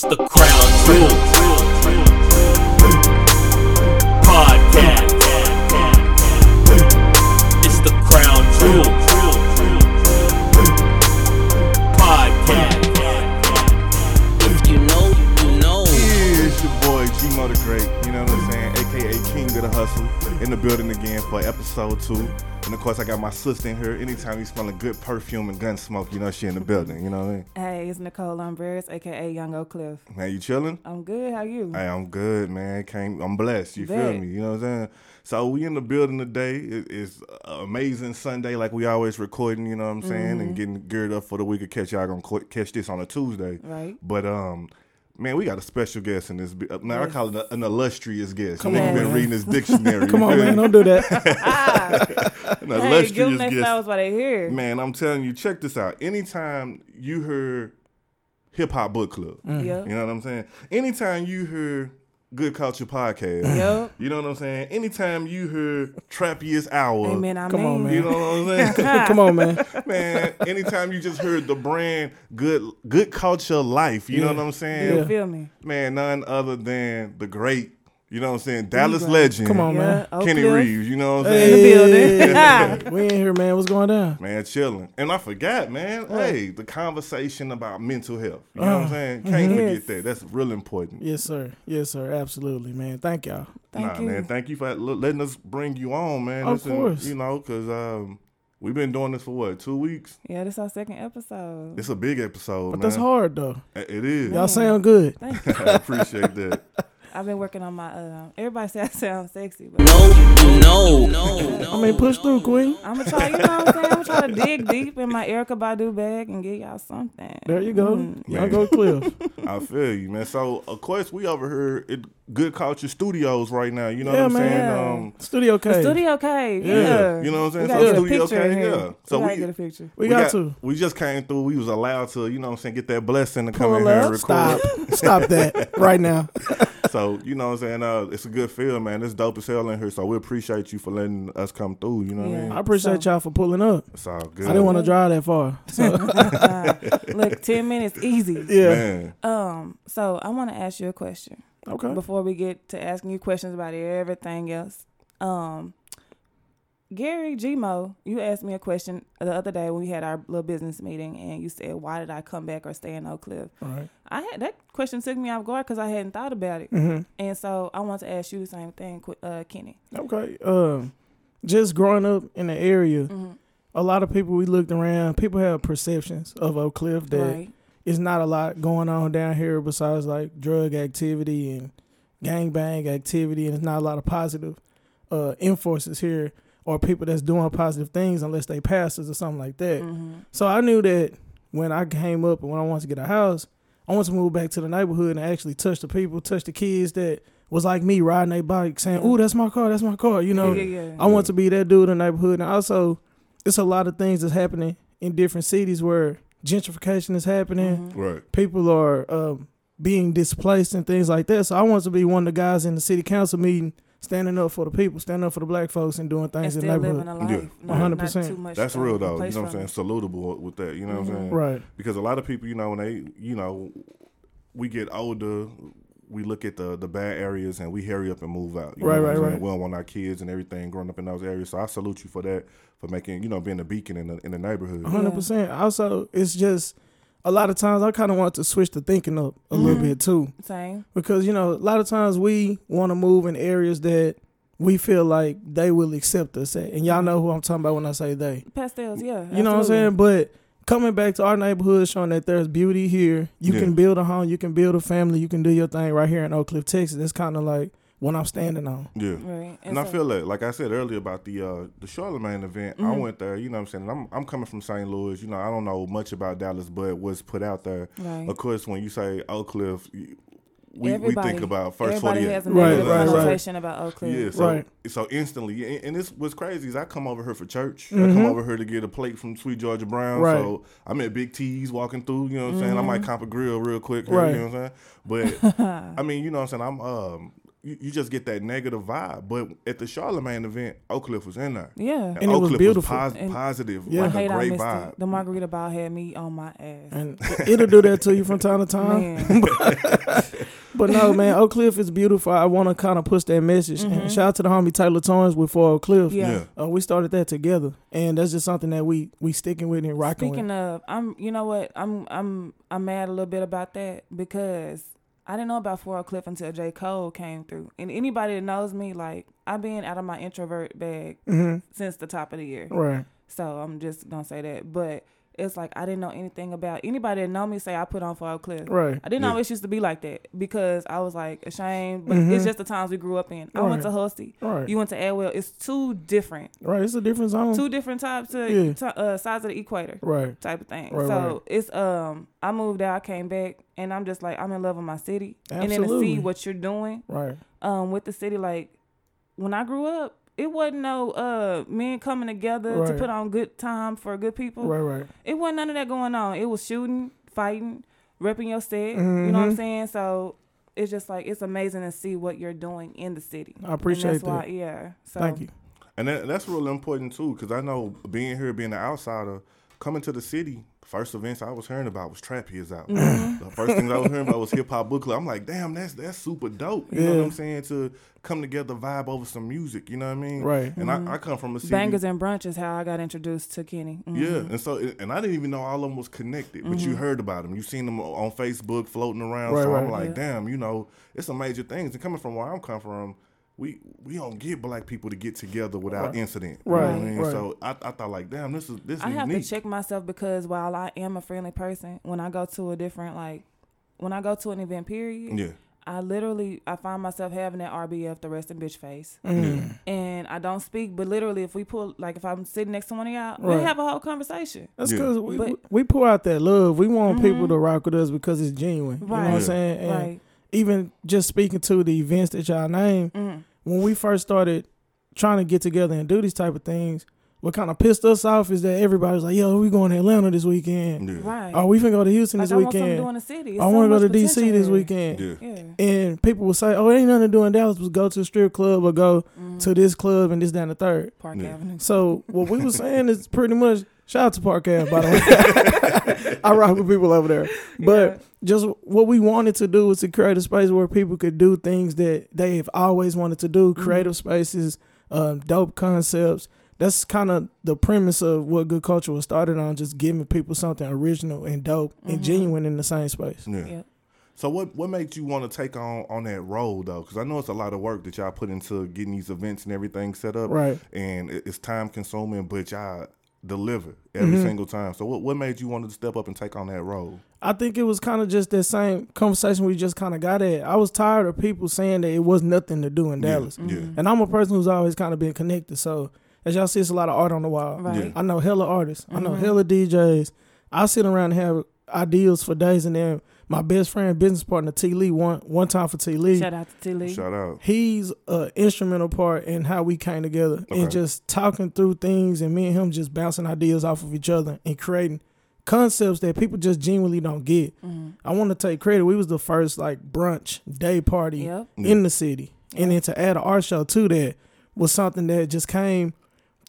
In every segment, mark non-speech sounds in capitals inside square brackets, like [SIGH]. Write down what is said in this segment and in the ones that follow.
It's the Crown Jewel Podcast. It's the Crown Jewel Podcast. If you know, you know. Yeah, it's your boy G Mo the Great, you know what I'm saying? AKA King of the Hustle in the building again for episode two. And of course, I got my sister in here. Anytime you smell a good perfume and gun smoke, you know she in the building, you know what I mean? It's Nicole Umbrers, aka Young Oak Cliff. Man, you chilling? I'm good. How you? Hey, I'm good, man. Came, I'm blessed. You feel me? You know what I'm saying? So we in the building today. It, it's an amazing Sunday, like we always recording. You know what I'm saying? And getting geared up for the week of catch. Y'all gonna qu- catch this on a Tuesday, Right. But um, man, we got a special guest in this. uh, Man, I call it an illustrious guest. Come Nigga on, been reading this dictionary. [LAUGHS] Come on, man, don't do that. [LAUGHS] An Hey, illustrious guest. flowers while they here. Man, I'm telling you, check this out. Anytime you hear hip hop book club, Mm. Yep. you know what I'm saying? Anytime you hear Good Culture Podcast, Yep. you know what I'm saying? Anytime you hear Trappiest Hour, Amen. I Come on, mean. you know what I'm saying? [LAUGHS] Come on, man. [LAUGHS] Man, anytime you just heard the brand Good Good Culture Life, you know what I'm saying? You Yeah. feel me? Man, none other than the great, you know what I'm saying? Dallas Right. legend, Come on, yeah. man. Oak Kenny Cliff. Reeves, you know what I'm In saying? the building. [LAUGHS] [LAUGHS] we in here, man. What's going down? Man, chilling. And I forgot, man. Hey, the conversation about mental health. You know what I'm Uh, saying? Can't Yes. forget that. That's real important. Yes, sir. Yes, sir. Absolutely, man. Thank y'all. Thank nah, you. man. Thank you for letting us bring you on, man. Of Listen, course. You know, because um, we've been doing this for what, two weeks? Yeah, this is our second episode. It's a big episode, But man. that's hard though. It it is. Y'all sound good. Thank you. [LAUGHS] I appreciate that. I've been working on my. Uh, everybody say I sound sexy, but No, you know. No, I mean, push through, Queen. I'm gonna try. You know what I'm saying? I'm gonna try to dig deep in my Erykah Badu bag and get y'all something. There you go. Mm. Y'all go Cliff. I feel you, man. So, of course, we over here at Good Culture Studios right now. You know yeah, what I'm man. saying? Um, Studio K. The studio K. Yeah, Yeah. you know what I'm saying? We So gotta get a studio picture in cave, here. yeah. So we gotta we- get a picture. we, got, to We just came through. We was allowed to, you know what I'm saying, get that blessing to come in pull here and record. Stop. Stop that [LAUGHS] right now. So, you know what I'm saying? Uh, it's a good feel, man. It's dope as hell in here. So we appreciate you for letting us come through. You know what I mean? I appreciate So- y'all for pulling up. It's all good. I didn't want to drive that far. [LAUGHS] So Look, ten minutes easy. yeah. Man. Um, so I want to ask you a question Okay. before we get to asking you questions about everything else. Um, Gary Gmo, you asked me a question the other day when we had our little business meeting, and you said, "Why did I come back or stay in Oak Cliff?" Right. I had that question took me off guard because I hadn't thought about it, hmm and so I want to ask you the same thing, uh, Kenny. Okay. Um, just growing up in the area, Mm-hmm. a lot of people we looked around. People have perceptions of Oak Cliff that Right. it's not a lot going on down here besides like drug activity and gangbang activity, and it's not a lot of positive uh, here or people that's doing positive things unless they pastors or something like that. Mm-hmm. So I knew that when I came up and when I wanted to get a house, I wanted to move back to the neighborhood and actually touch the people, touch the kids that was like me riding their bike, saying, Yeah. "Ooh, that's my car, that's my car," you know. yeah, yeah. I want to be that dude in the neighborhood. And also, it's a lot of things that's happening in different cities where gentrification is happening. Mhm. Right. People are um, being displaced and things like that. So I want to be one of the guys in the city council meeting, standing up for the people, standing up for the black folks, and doing And things in the neighborhood. living a Yeah. life. not- 100%. not too much, That's real, though. You know what I'm saying? Salutable with that. You know what I'm Mhm. saying? Right. Because a lot of people, you know, when they, you know, we get older, we look at the the bad areas and we hurry up and move out. You Right, know what right, I'm saying? right. We don't want our kids and everything growing up in those areas. So I salute you for that, for making, you know, being a beacon in the in the neighborhood. Hundred percent. Also, it's just a lot of times I kind of want to switch the thinking up a little Mhm. bit too, Same. because you know a lot of times we want to move in areas that we feel like they will accept us at, and y'all know who I'm talking about when I say they. Pastels, yeah. You know what I'm saying? But coming back to our neighborhood, showing that there's beauty here, you Yeah. can build a home, you can build a family, you can do your thing right here in Oak Cliff, Texas. It's kind of like what I'm standing on. Yeah. Right. And I so- feel that, like I said earlier about the uh, the Charlemagne event, I Mhm. went there. You know what I'm saying? I'm I'm coming from St. Louis. You know, I don't know much about Dallas, but what's put out there. Right. Of course, when you say Oak Cliff, we, we think about first Everybody 48. has a Right, negative right, right. connotation about Oak Cliff. Yeah, so Right. so instantly, and, and this what's crazy is I come over here for church. I come Mhm. over here to get a plate from Sweet Georgia Brown. Right. So I'm at Big T's walking through. You know what I'm saying? I might comp a grill real quick. here, Right. You know what I'm saying? But [LAUGHS] I mean, you know what I'm saying? I'm um you, you just get that negative vibe. But at the Charlemagne event, Oak Cliff was in there. Yeah. And, And it Oak was Cliff beautiful. pos- positive, Yeah. like I a hate I great missed vibe. it. The margarita ball had me on my ass. And it'll do that to you from time to time. [LAUGHS] But no, man, Oak Cliff is beautiful. I want to kind of push that message. And shout out to the homie Taylor Toynes with For Oak Cliff. Yeah. Yeah. Uh, we started that together, and that's just something that we we sticking with and rocking Speaking with. of, I'm you know what I'm I'm I'm mad a little bit about that because I didn't know about For Oak Cliff until J Cole came through. And anybody that knows me, like I've been out of my introvert bag hmm since the top of the year. Right. So I'm just gonna say that. But it's like I didn't know anything about anybody that know me say I put on for Oak Cliff. Right. I didn't Yeah. always used to be like that because I was like ashamed, but Mhm. it's just the times we grew up in. I went to. Husty. Right. You went to Atwell. It's two different, right. It's a different zone. two different types of Yeah. ti- uh, sides of the equator right. type of thing. Right, so it's um I moved out, I came back, and I'm just like I'm in love with my city, Absolutely. and then to see what you're doing Right. um with the city, like when I grew up, it wasn't no uh men coming together to put on good time for good people. Right. Right. It wasn't none of that going on. It was shooting, fighting, repping your set. You know what I'm Mhm. saying? So it's just like it's amazing to see what you're doing in the city. I appreciate and that's that. Why, yeah. So Thank you. And that, that's really important too, because I know being here, being an outsider, coming to the city, first events I was hearing about was Trap Here's Out. Mm-hmm. The first things I was hearing about was Hip Hop Book Club. I'm like, damn, that's that's super dope. You know what I'm saying? To come together, vibe over some music. You know what I mean? Right. And I, I come from a city. Mm-hmm. Bangers and brunch is how I got introduced to Kenny. Mhm. Yeah, and so and I didn't even know all of them was connected, but you heard about them. You seen them on Facebook floating around. Right, so I'm like, Yeah. damn, you know, it's some major things. And coming from where I'm come from, we we don't get black people to get together without Right. incident. You know what I Right, mean? right. So I, I thought like, damn, this is this is I have unique. to check myself because while I am a friendly person, when I go to a different like when I go to an event period, Yeah, I literally I find myself having that RBF the resting bitch face. Mm. And I don't speak, but literally if we pull like if I'm sitting next to one of y'all, we Right. have a whole conversation. That's Yeah. because we, But- we pour out that love. We want people Mhm. to rock with us because it's genuine. You know what Right. I'm saying? And right. even just speaking to the events that y'all name, Mm. When we first started trying to get together and do these type of things, what kind of pissed us off is that everybody's like, "Yo, we going to Atlanta this weekend. yeah, Right. Oh, we finna go to Houston like this I want to weekend. do the city. I so want to go to DC potential this weekend." yeah. Yeah. And people will say, "Oh, it ain't nothing to do in Dallas. But go to a strip club or go Mhm. to this club and this, down the third. Park Yeah. Avenue. So what we were saying is pretty much shout out to Park Ave, by the way. [LAUGHS] I rock with people over there. But just what we wanted to do was to create a space where people could do things that they have always wanted to do, creative spaces, um, dope concepts. That's kind of the premise of what good culture was started on, just giving people something original and dope and Mhm. genuine in the same space. yeah. Yeah. So what what made you want to take on on that role though? Because I know it's a lot of work that y'all put into getting these events and everything set up, Right. and it's time consuming, but y'all deliver every Mhm. single time. So what what made you want to step up and take on that role? I think it was kind of just that same conversation we just kind of got at. I was tired of people saying that it was nothing to do in Yeah, Dallas. Yeah. Mhm. And I'm a person who's always kind of been connected. So as y'all see, it's a lot of art on the wall. Right. Yeah. I know hella artists. I know Mhm. hella DJs. I sit around and have ideas for days, and then my best friend, business partner T Lee, one one time for T Lee. Shout out to T Lee. Shout out. He's an instrumental part in how we came together Okay. and just talking through things, and me and him just bouncing ideas off of each other and creating concepts that people just genuinely don't get. Mhm. I want to take credit. We was the first like brunch day party Yep. In the city. And then to add an art show to that was something that just came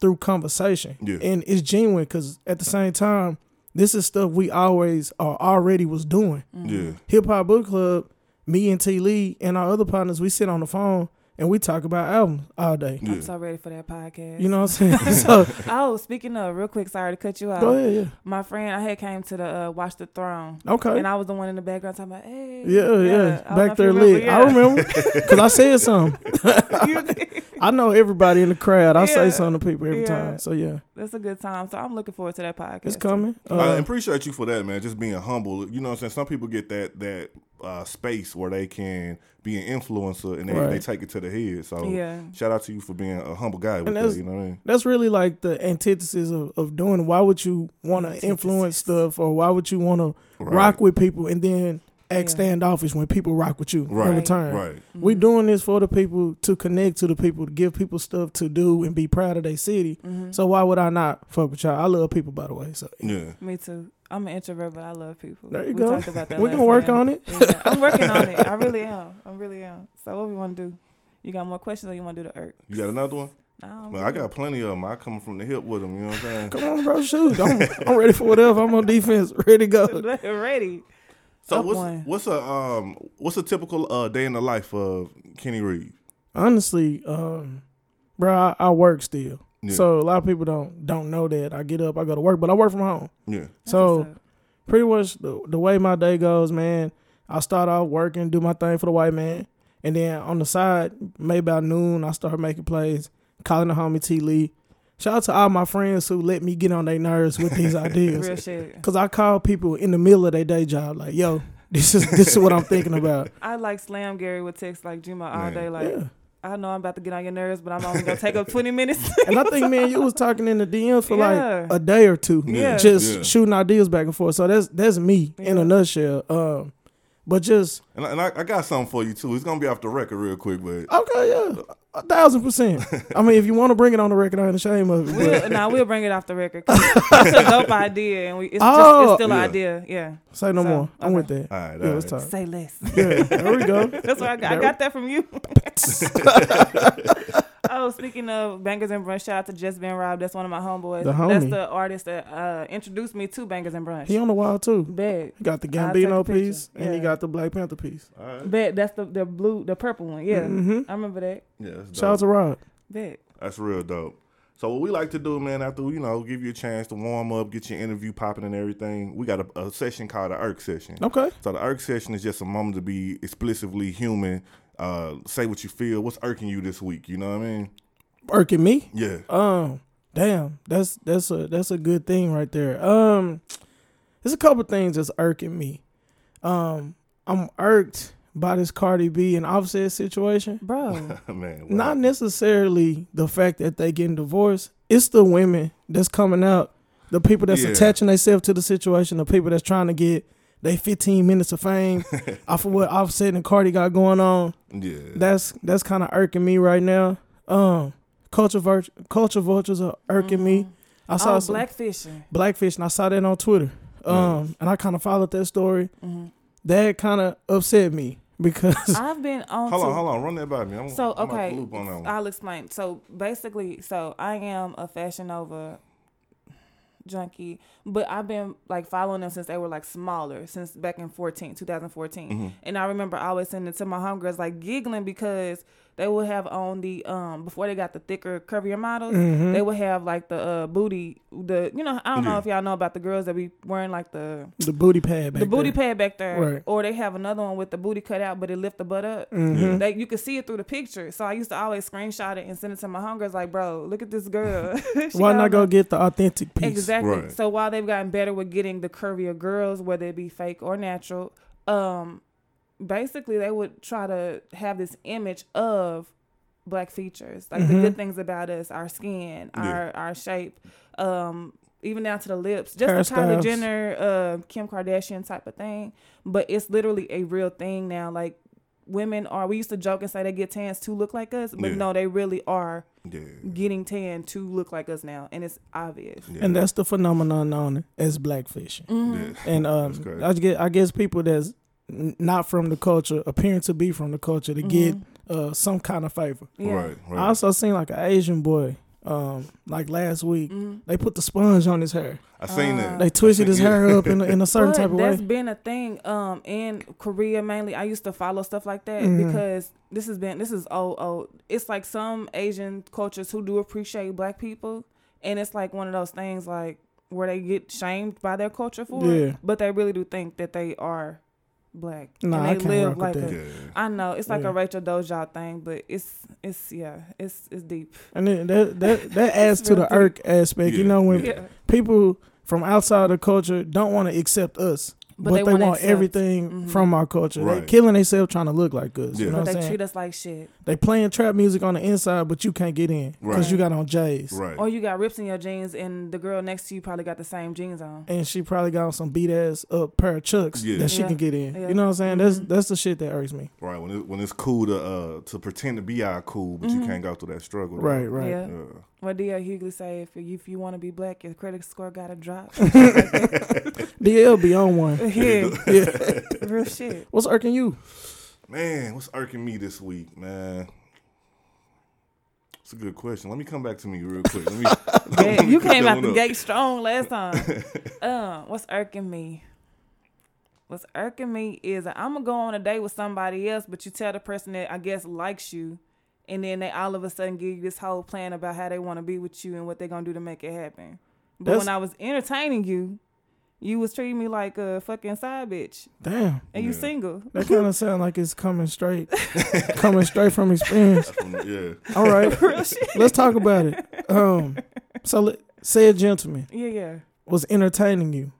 through conversation. Yeah. And it's genuine because at the same time, this is stuff we always or already was doing. Mm-hmm. Yeah. Hip Hop Book Club, me and T Lee and our other partners, we sit on the phone and we talk about albums all day. Yeah. I'm so ready for that podcast. You know what I'm saying? [LAUGHS] so [LAUGHS] Oh, speaking of, real quick, sorry to cut you off. go ahead, yeah. My friend, I had came to the uh, Watch the Throne, Okay. and I was the one in the background talking about, hey, yeah, yeah. I Back there remember, lit. I remember. Because I said something. [LAUGHS] I know everybody in the crowd. I say something to people every Yeah. time. So yeah, That's a good time. So I'm looking forward to that podcast. it's coming. I Uh, appreciate you for that, man. Just being humble. You know what I'm saying? Some people get that that uh, space where they can be an influencer and they, Right. they take it to the head. So Yeah. shout out to you for being a humble guy with And that. that's- You know what I mean? that's really like the antithesis of, of doing. Why would you want to influence stuff, or why would you want to rock with people and then act Yeah. standoffish when people rock with you in Right. return? Right. We Mm-hmm. doing this for the people to connect to the people, to give people stuff to do and be proud of their city. Mm-hmm. So why would I not fuck with y'all? I love people, by the way. So Yeah. Me too. I'm an introvert, but I love people. There you we go. Talked about that We're gonna work time. on it. Yeah, I'm working on it. I [LAUGHS] really am. I really am. So what we want to do? You got more questions, or you want to do the irk? You got another one? No, Well, I got plenty of them. I come from the hip with them. You know what I'm saying? Come on, bro. Shoot. I'm, I'm ready for whatever. I'm on defense. [LAUGHS] Ready to go. [LAUGHS] ready. So Up what's one. what's a um what's a typical uh, day in the life of Kenny Reed? Honestly, um, bro, I, I work still. Yeah. So a lot of people don't don't know that I get up, I go to work, but I work from home. yeah, That's So pretty much the, the way my day goes, man, I start off working, do my thing for the white man, and then on the side, maybe about noon, I start making plays, calling the homie T Lee. Shout out to all my friends who let me get on their nerves with these [LAUGHS] real ideas. shit. Cause I call people in the middle of their day job, like, yo, this is this is what I'm thinking about. [LAUGHS] I like slam Gary with texts like Juma all Man. day. Like Yeah. I know I'm about to get on your nerves, but I'm only gonna take up [LAUGHS] 20 minutes. And I think, man, you was talking in the DM for Yeah. like a day or two, Yeah. just Yeah. shooting ideas back and forth. So that's that's me in a nutshell. Um, but just and, I, and I, I got something for you too. It's gonna be off the record real quick, but okay, yeah, a thousand percent. I mean, if you want to bring it on the record, I ain't ashamed of it. but- we'll, nah, we'll bring it off the record. It's a dope idea, and we, it's, just, Oh. it's still Yeah. an idea. Yeah. Say no So, more. I'm okay. with that. all right, Yeah, all let's right. talk. Say less. Yeah, there we go. [LAUGHS] That's where I got. I got that from you. [LAUGHS] [LAUGHS] oh, speaking of Bangers and Brunch, shout out to Just Been Rob. That's one of my homeboys. The homie. That's the artist that uh, introduced me to Bangers and Brunch. He on the wall too. Bet. He got the I'll take a Gambino picture. piece and he got the Black Panther piece. All right. Bet. That's the the blue, the purple one. Yeah, hmm I remember that. Yeah, that's Shout out to Rob. Bet. That's real dope. So what we like to do, man, after you know, give you a chance to warm up, get your interview popping and everything. We got a, a session called the IRK session. Okay. So the IRK session is just a moment to be explicitly human. Uh, say what you feel. What's irking you this week? You know what I mean? Irking me. Yeah. Um, damn, that's that's a that's a good thing right there. Um, there's a couple things that's irking me. Um, I'm irked by this Cardi B and Offset situation. Bro. [LAUGHS] man. wow. Not necessarily the fact that they getting divorced. It's the women that's coming out, the people that's Yeah. attaching themselves to the situation, the people that's trying to get they 15 minutes of fame [LAUGHS] off of what Offset and Cardi got going on. Yeah. That's that's kind of irking me right now. Um, culture vult- culture vultures are irking me. I saw oh, some blackfishing. blackfish, and I saw that on Twitter. Um, and I kind of followed that story. That kind of upset me because I've been [LAUGHS] on. hold to- on, hold on. Run that by me. I'm, So I'm out okay, loop on that one. I'll explain. So basically, so I am a Fashion Nova junkie, but I've been like following them since they were like smaller, since back in 14, 2014. Mm-hmm. And I remember always sending it to my homegirls like giggling because they would have on the um before they got the thicker, curvier models, they would have like the uh booty, the you know I don't know if y'all know about the girls that be wearing like the the booty pad back the booty there. pad back there, Right. or they have another one with the booty cut out, but it lift the butt up. Mhm. Like you could see it through the picture. So I used to always screenshot it and send it to my homegirls, like, bro, look at this girl. [LAUGHS] Why not go get the authentic piece? Exactly. Right. So while they've gotten better with getting the curvier girls, whether it be fake or natural, um, basically they would try to have this image of black features, like the Mhm. good things about us, our skin, Yeah. our our shape, um, even down to the lips, just the Kylie Jenner, uh, Kim Kardashian type of thing. But it's literally a real thing now. Like women are, we used to joke and say they get tans to look like us, but Yeah. no, they really are yeah. getting tan to look like us now, and it's obvious. yeah. And that's the phenomenon known as blackfishing. Mhm. yeah. And um, I get I guess people that's n- not from the culture, appearing to be from the culture, to get uh, some kind of favor. Yeah. Right, right. I also seen like an Asian boy, um, like last week. Mhm. They put the sponge on his hair. I seen that. They twisted his Yeah. hair up in a, in a [LAUGHS] certain But type of way. that's way. been a thing um in Korea mainly. I used to follow stuff like that Mhm. because this has been this is old old. It's like some Asian cultures who do appreciate black people, and it's like one of those things like where they get shamed by their culture for Yeah. it, but they really do think that they are black Nah, and I they can't live rock with like that. a. Yeah. I know it's like Yeah. a Rachel Doja thing, but it's it's yeah it's it's deep. And then that that [LAUGHS] that adds to the real irk aspect. You know when Yeah, people from outside the culture don't want to accept us. But, But they, they wanna want accept. everything Mhm. from our culture. They Right. killing themselves trying to look like us. You know But what they I'm saying? treat us like shit. They playing trap music on the inside, but you can't get in because Right. you got on J's. Right. Or you got rips in your jeans, and the girl next to you probably got the same jeans on. And she probably got on some beat ass up pair of chucks Yeah. that she Yeah. can get in. Yeah. You know what I'm saying? That's Mhm. that's the shit that irks me. Right. When it, when it's cool to uh to pretend to be all cool, but you Mhm. can't go through that struggle. though. Right, right. Yeah. Yeah. What D.L. Hughley say? If you, if you want to be black, your credit score got to drop. [LAUGHS] DL be on one. [LAUGHS] [LAUGHS] yeah, Yeah. [LAUGHS] real shit. What's irking you? Man, what's irking me this week, man? It's a good question. Let me come back to me real quick. Let me, [LAUGHS] Yeah, you came out the up. gate strong last time. uh, what's irking me? What's irking me is that I'm gonna go on a date with somebody else, but you tell the person that I guess likes you, and then they all of a sudden give you this whole plan about how they want to be with you and what they're gonna do to make it happen. But That's- when I was entertaining you, you was treating me like a fucking side bitch, Damn. and you Yeah. single. That kind of sound like it's coming straight, [LAUGHS] coming straight from experience. From yeah. All right, Real shit. let's talk about it. Um, so let, say a gentleman Yeah, yeah, was entertaining you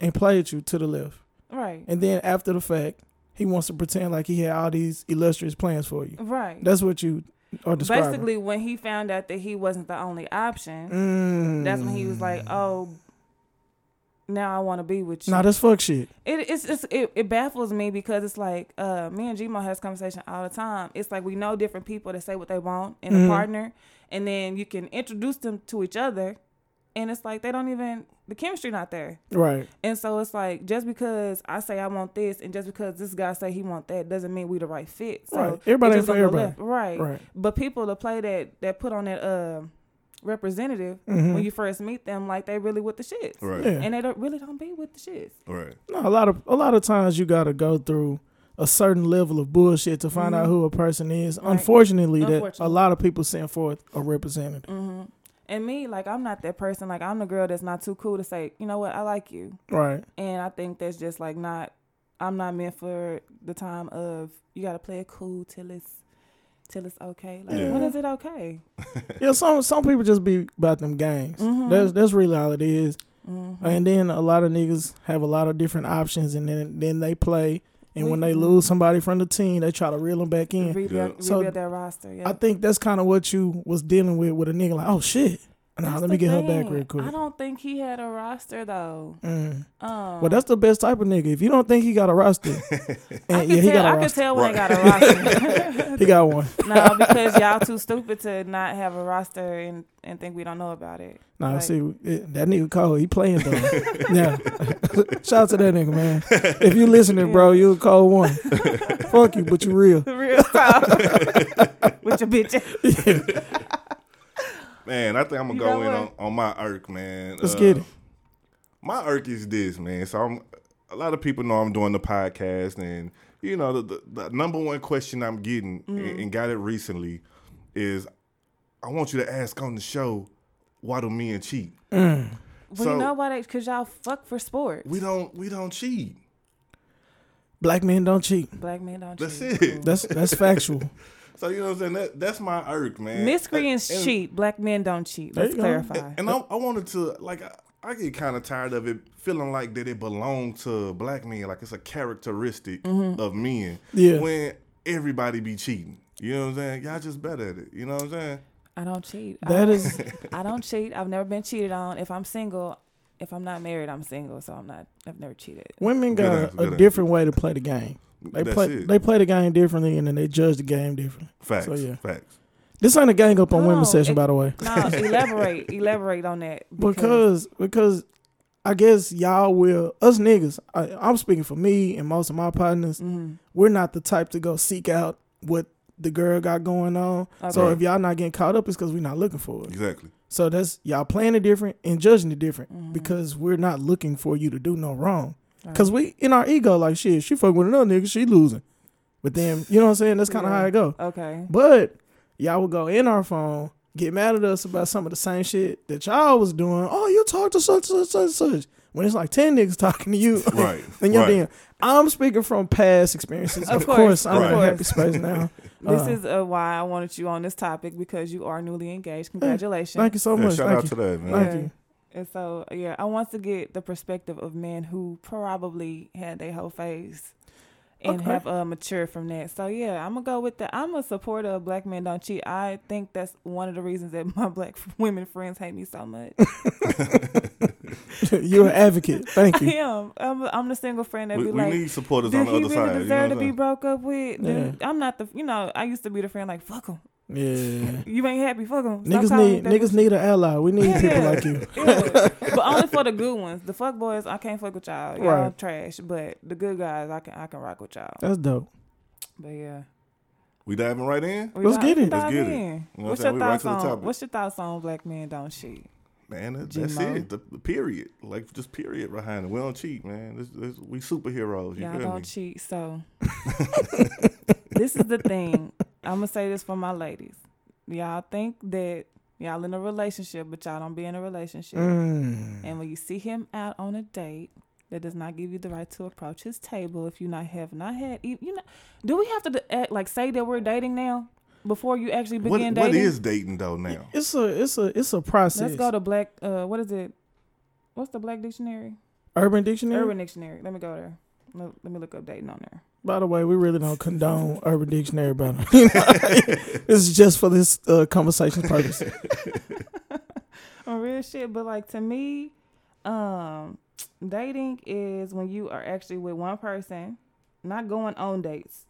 and played you to the left, right, and then after the fact, he wants to pretend like he had all these illustrious plans for you. right. That's what you are describing. Basically, when he found out that he wasn't the only option, Mm. that's when he was like, "Oh, now I want to be with you." Nah, that's fuck shit. it, it's just it, it baffles me because it's like uh, me and Gmo has conversation all the time. It's like we know different people that say what they want in Mhm. a partner, and then you can introduce them to each other, and it's like they don't even the chemistry not there. Right. And so it's like just because I say I want this, and just because this guy say he want that, doesn't mean we the right fit. So Right. Everybody ain't for everybody. left. right? Right. But people that play that that put on that uh, representative Mhm. when you first meet them, like they really with the shits, Right. Yeah. and they don't really don't be with the shits. Right. No, a lot of a lot of times you gotta go through a certain level of bullshit to find out Mhm. who a person is. Right. Unfortunately, that a lot of people send forth a representative. hmm And me, like I'm not that person. Like I'm the girl that's not too cool to say, you know what, I like you, Right. and I think that's just like not. I'm not meant for the time of you got to play it cool till it's till it's okay. Like Yeah. when is it okay? [LAUGHS] Yeah, some some people just be about them gangs. Mhm. That's that's really all it is. Mhm. And then a lot of niggas have a lot of different options, and then then they play. And We- when they lose somebody from the team, they try to reel them back in. rebuild, Yeah. So, rebuild that roster. Yeah. I think that's kind of what you was dealing with with a nigga like, oh shit. Nah, let me the get her back real quick. I don't think he had a roster though. Mm. Um, Well, that's the best type of nigga. If you don't think he got a roster, [LAUGHS] I can yeah, he tell. got a I can roster. tell when Right. they got a roster. [LAUGHS] He got one. [LAUGHS] no, because y'all too stupid to not have a roster and, and think we don't know about it. Nah, Like- see, it, that nigga cold. He playing though. yeah. Shout out to that nigga, man. If you listening, bro, you a cold one. Fuck you, but you real. Real talk. With your bitch. Man, I think I'm gonna You go in on, on my irk, man. Let's Uh, get it. My irk is this, man. So I'm a lot of people know I'm doing the podcast, and you know the, the, the number one question I'm getting Mm-hmm. and, and got it recently is, I want you to ask on the show, why do men cheat? Mm. Well, So- you know why? Because y'all fuck for sports. We don't we don't cheat. Black men don't cheat. Black men don't That's cheat. it. That's that's factual. [LAUGHS] So you know what I'm saying? That that's my irk, man. Miscreants And- cheat. Black men don't cheat. Let's clarify. And I, I wanted to like I, I get kind of tired of it feeling like that it belongs to black men, like it's a characteristic Mm-hmm. of men. Yeah. When everybody be cheating, you know what I'm saying? Y'all just better at it. You know what I'm saying? I don't cheat. That I, is [LAUGHS] I don't cheat. I've never been cheated on. If I'm single, if I'm not married, I'm single. So I'm not. I've never cheated. women got answer, a, good a different way to play the game. They That's play it. they play the game differently, and then they judge the game differently. Facts. So, yeah. Facts. This ain't a gang up on Hold women's on, session, it- by the way. No, [LAUGHS] elaborate. elaborate on that. because because I guess y'all will us niggas. I, I'm speaking for me and most of my partners. Mhm. We're not the type to go seek out what the girl got going on. So if y'all not getting caught up, it's because we're not looking for it. Exactly. So that's y'all playing it different and judging it different Mhm. because we're not looking for you to do no wrong. Right. Cause we in our ego like shit. She fuck with another nigga, she losing. But then you know what I'm saying. That's kind of Yeah. how it go. Okay. But y'all would go in our phone, get mad at us about some of the same shit that y'all was doing. Oh, you talk to such such such such. When it's like ten niggas [LAUGHS] talking to you, [LAUGHS] Right. [LAUGHS] and you're right. damn. I'm speaking from past experiences. Of, Of course, course, I'm of in a happy space now. This Uh, is uh, why I wanted you on this topic because you are newly engaged. Congratulations. Thank you so Yeah, much. shout Thank out you. to that, man. Thank Yeah. you. And so, yeah, I want to get the perspective of men who probably had their whole face and Okay. have uh, matured from that. So, yeah, I'm going to go with that. I'm a supporter of Black Men Don't Cheat. I think that's one of the reasons that [LAUGHS] my black [LAUGHS] women friends hate me so much. [LAUGHS] You're an advocate. Thank I you. am. I'm, I'm the single friend that We, be we like, need supporters did on the he other really side. You know deserve what to be broke up with? Yeah. I'm not the, you know, I used to be the friend like, fuck him. Yeah. You ain't happy, fuck him. Niggas need niggas need an ally. We need people like you. [LAUGHS] Yeah. but only for the good ones. The fuck boys, I can't fuck with y'all. Y'all Right. trash. But the good guys, I can I can rock with y'all. That's dope. But yeah, We diving right in? We Let's di- get we it. Let's dive get it. in. You know what's your? We thoughts to on. What's your thoughts on black men don't cheat? Man, that, that's G-Mo. it. The, the period. Like, just period behind it. We don't cheat, man. This, this, we superheroes. You Y'all feel don't me? cheat. So [LAUGHS] [LAUGHS] this is the thing. I'm gonna say this for my ladies. Y'all think that y'all in a relationship, but y'all don't be in a relationship. Mm. And when you see him out on a date, that does not give you the right to approach his table if you not have not had e- you know. Do we have to act, like say that we're dating now before you actually begin what dating? what is dating, though, now? It's a it's a it's a process. Let's go to black. Uh, what is it? What's the black dictionary? Urban Dictionary. Urban Dictionary. Let me go there. Let, let me look up dating on there. By the way, we really don't condone Urban Dictionary, but [LAUGHS] [LAUGHS] this is just for this uh, conversation purpose. [LAUGHS] on real shit. But like to me, um, dating is when you are actually with one person, not going on dates.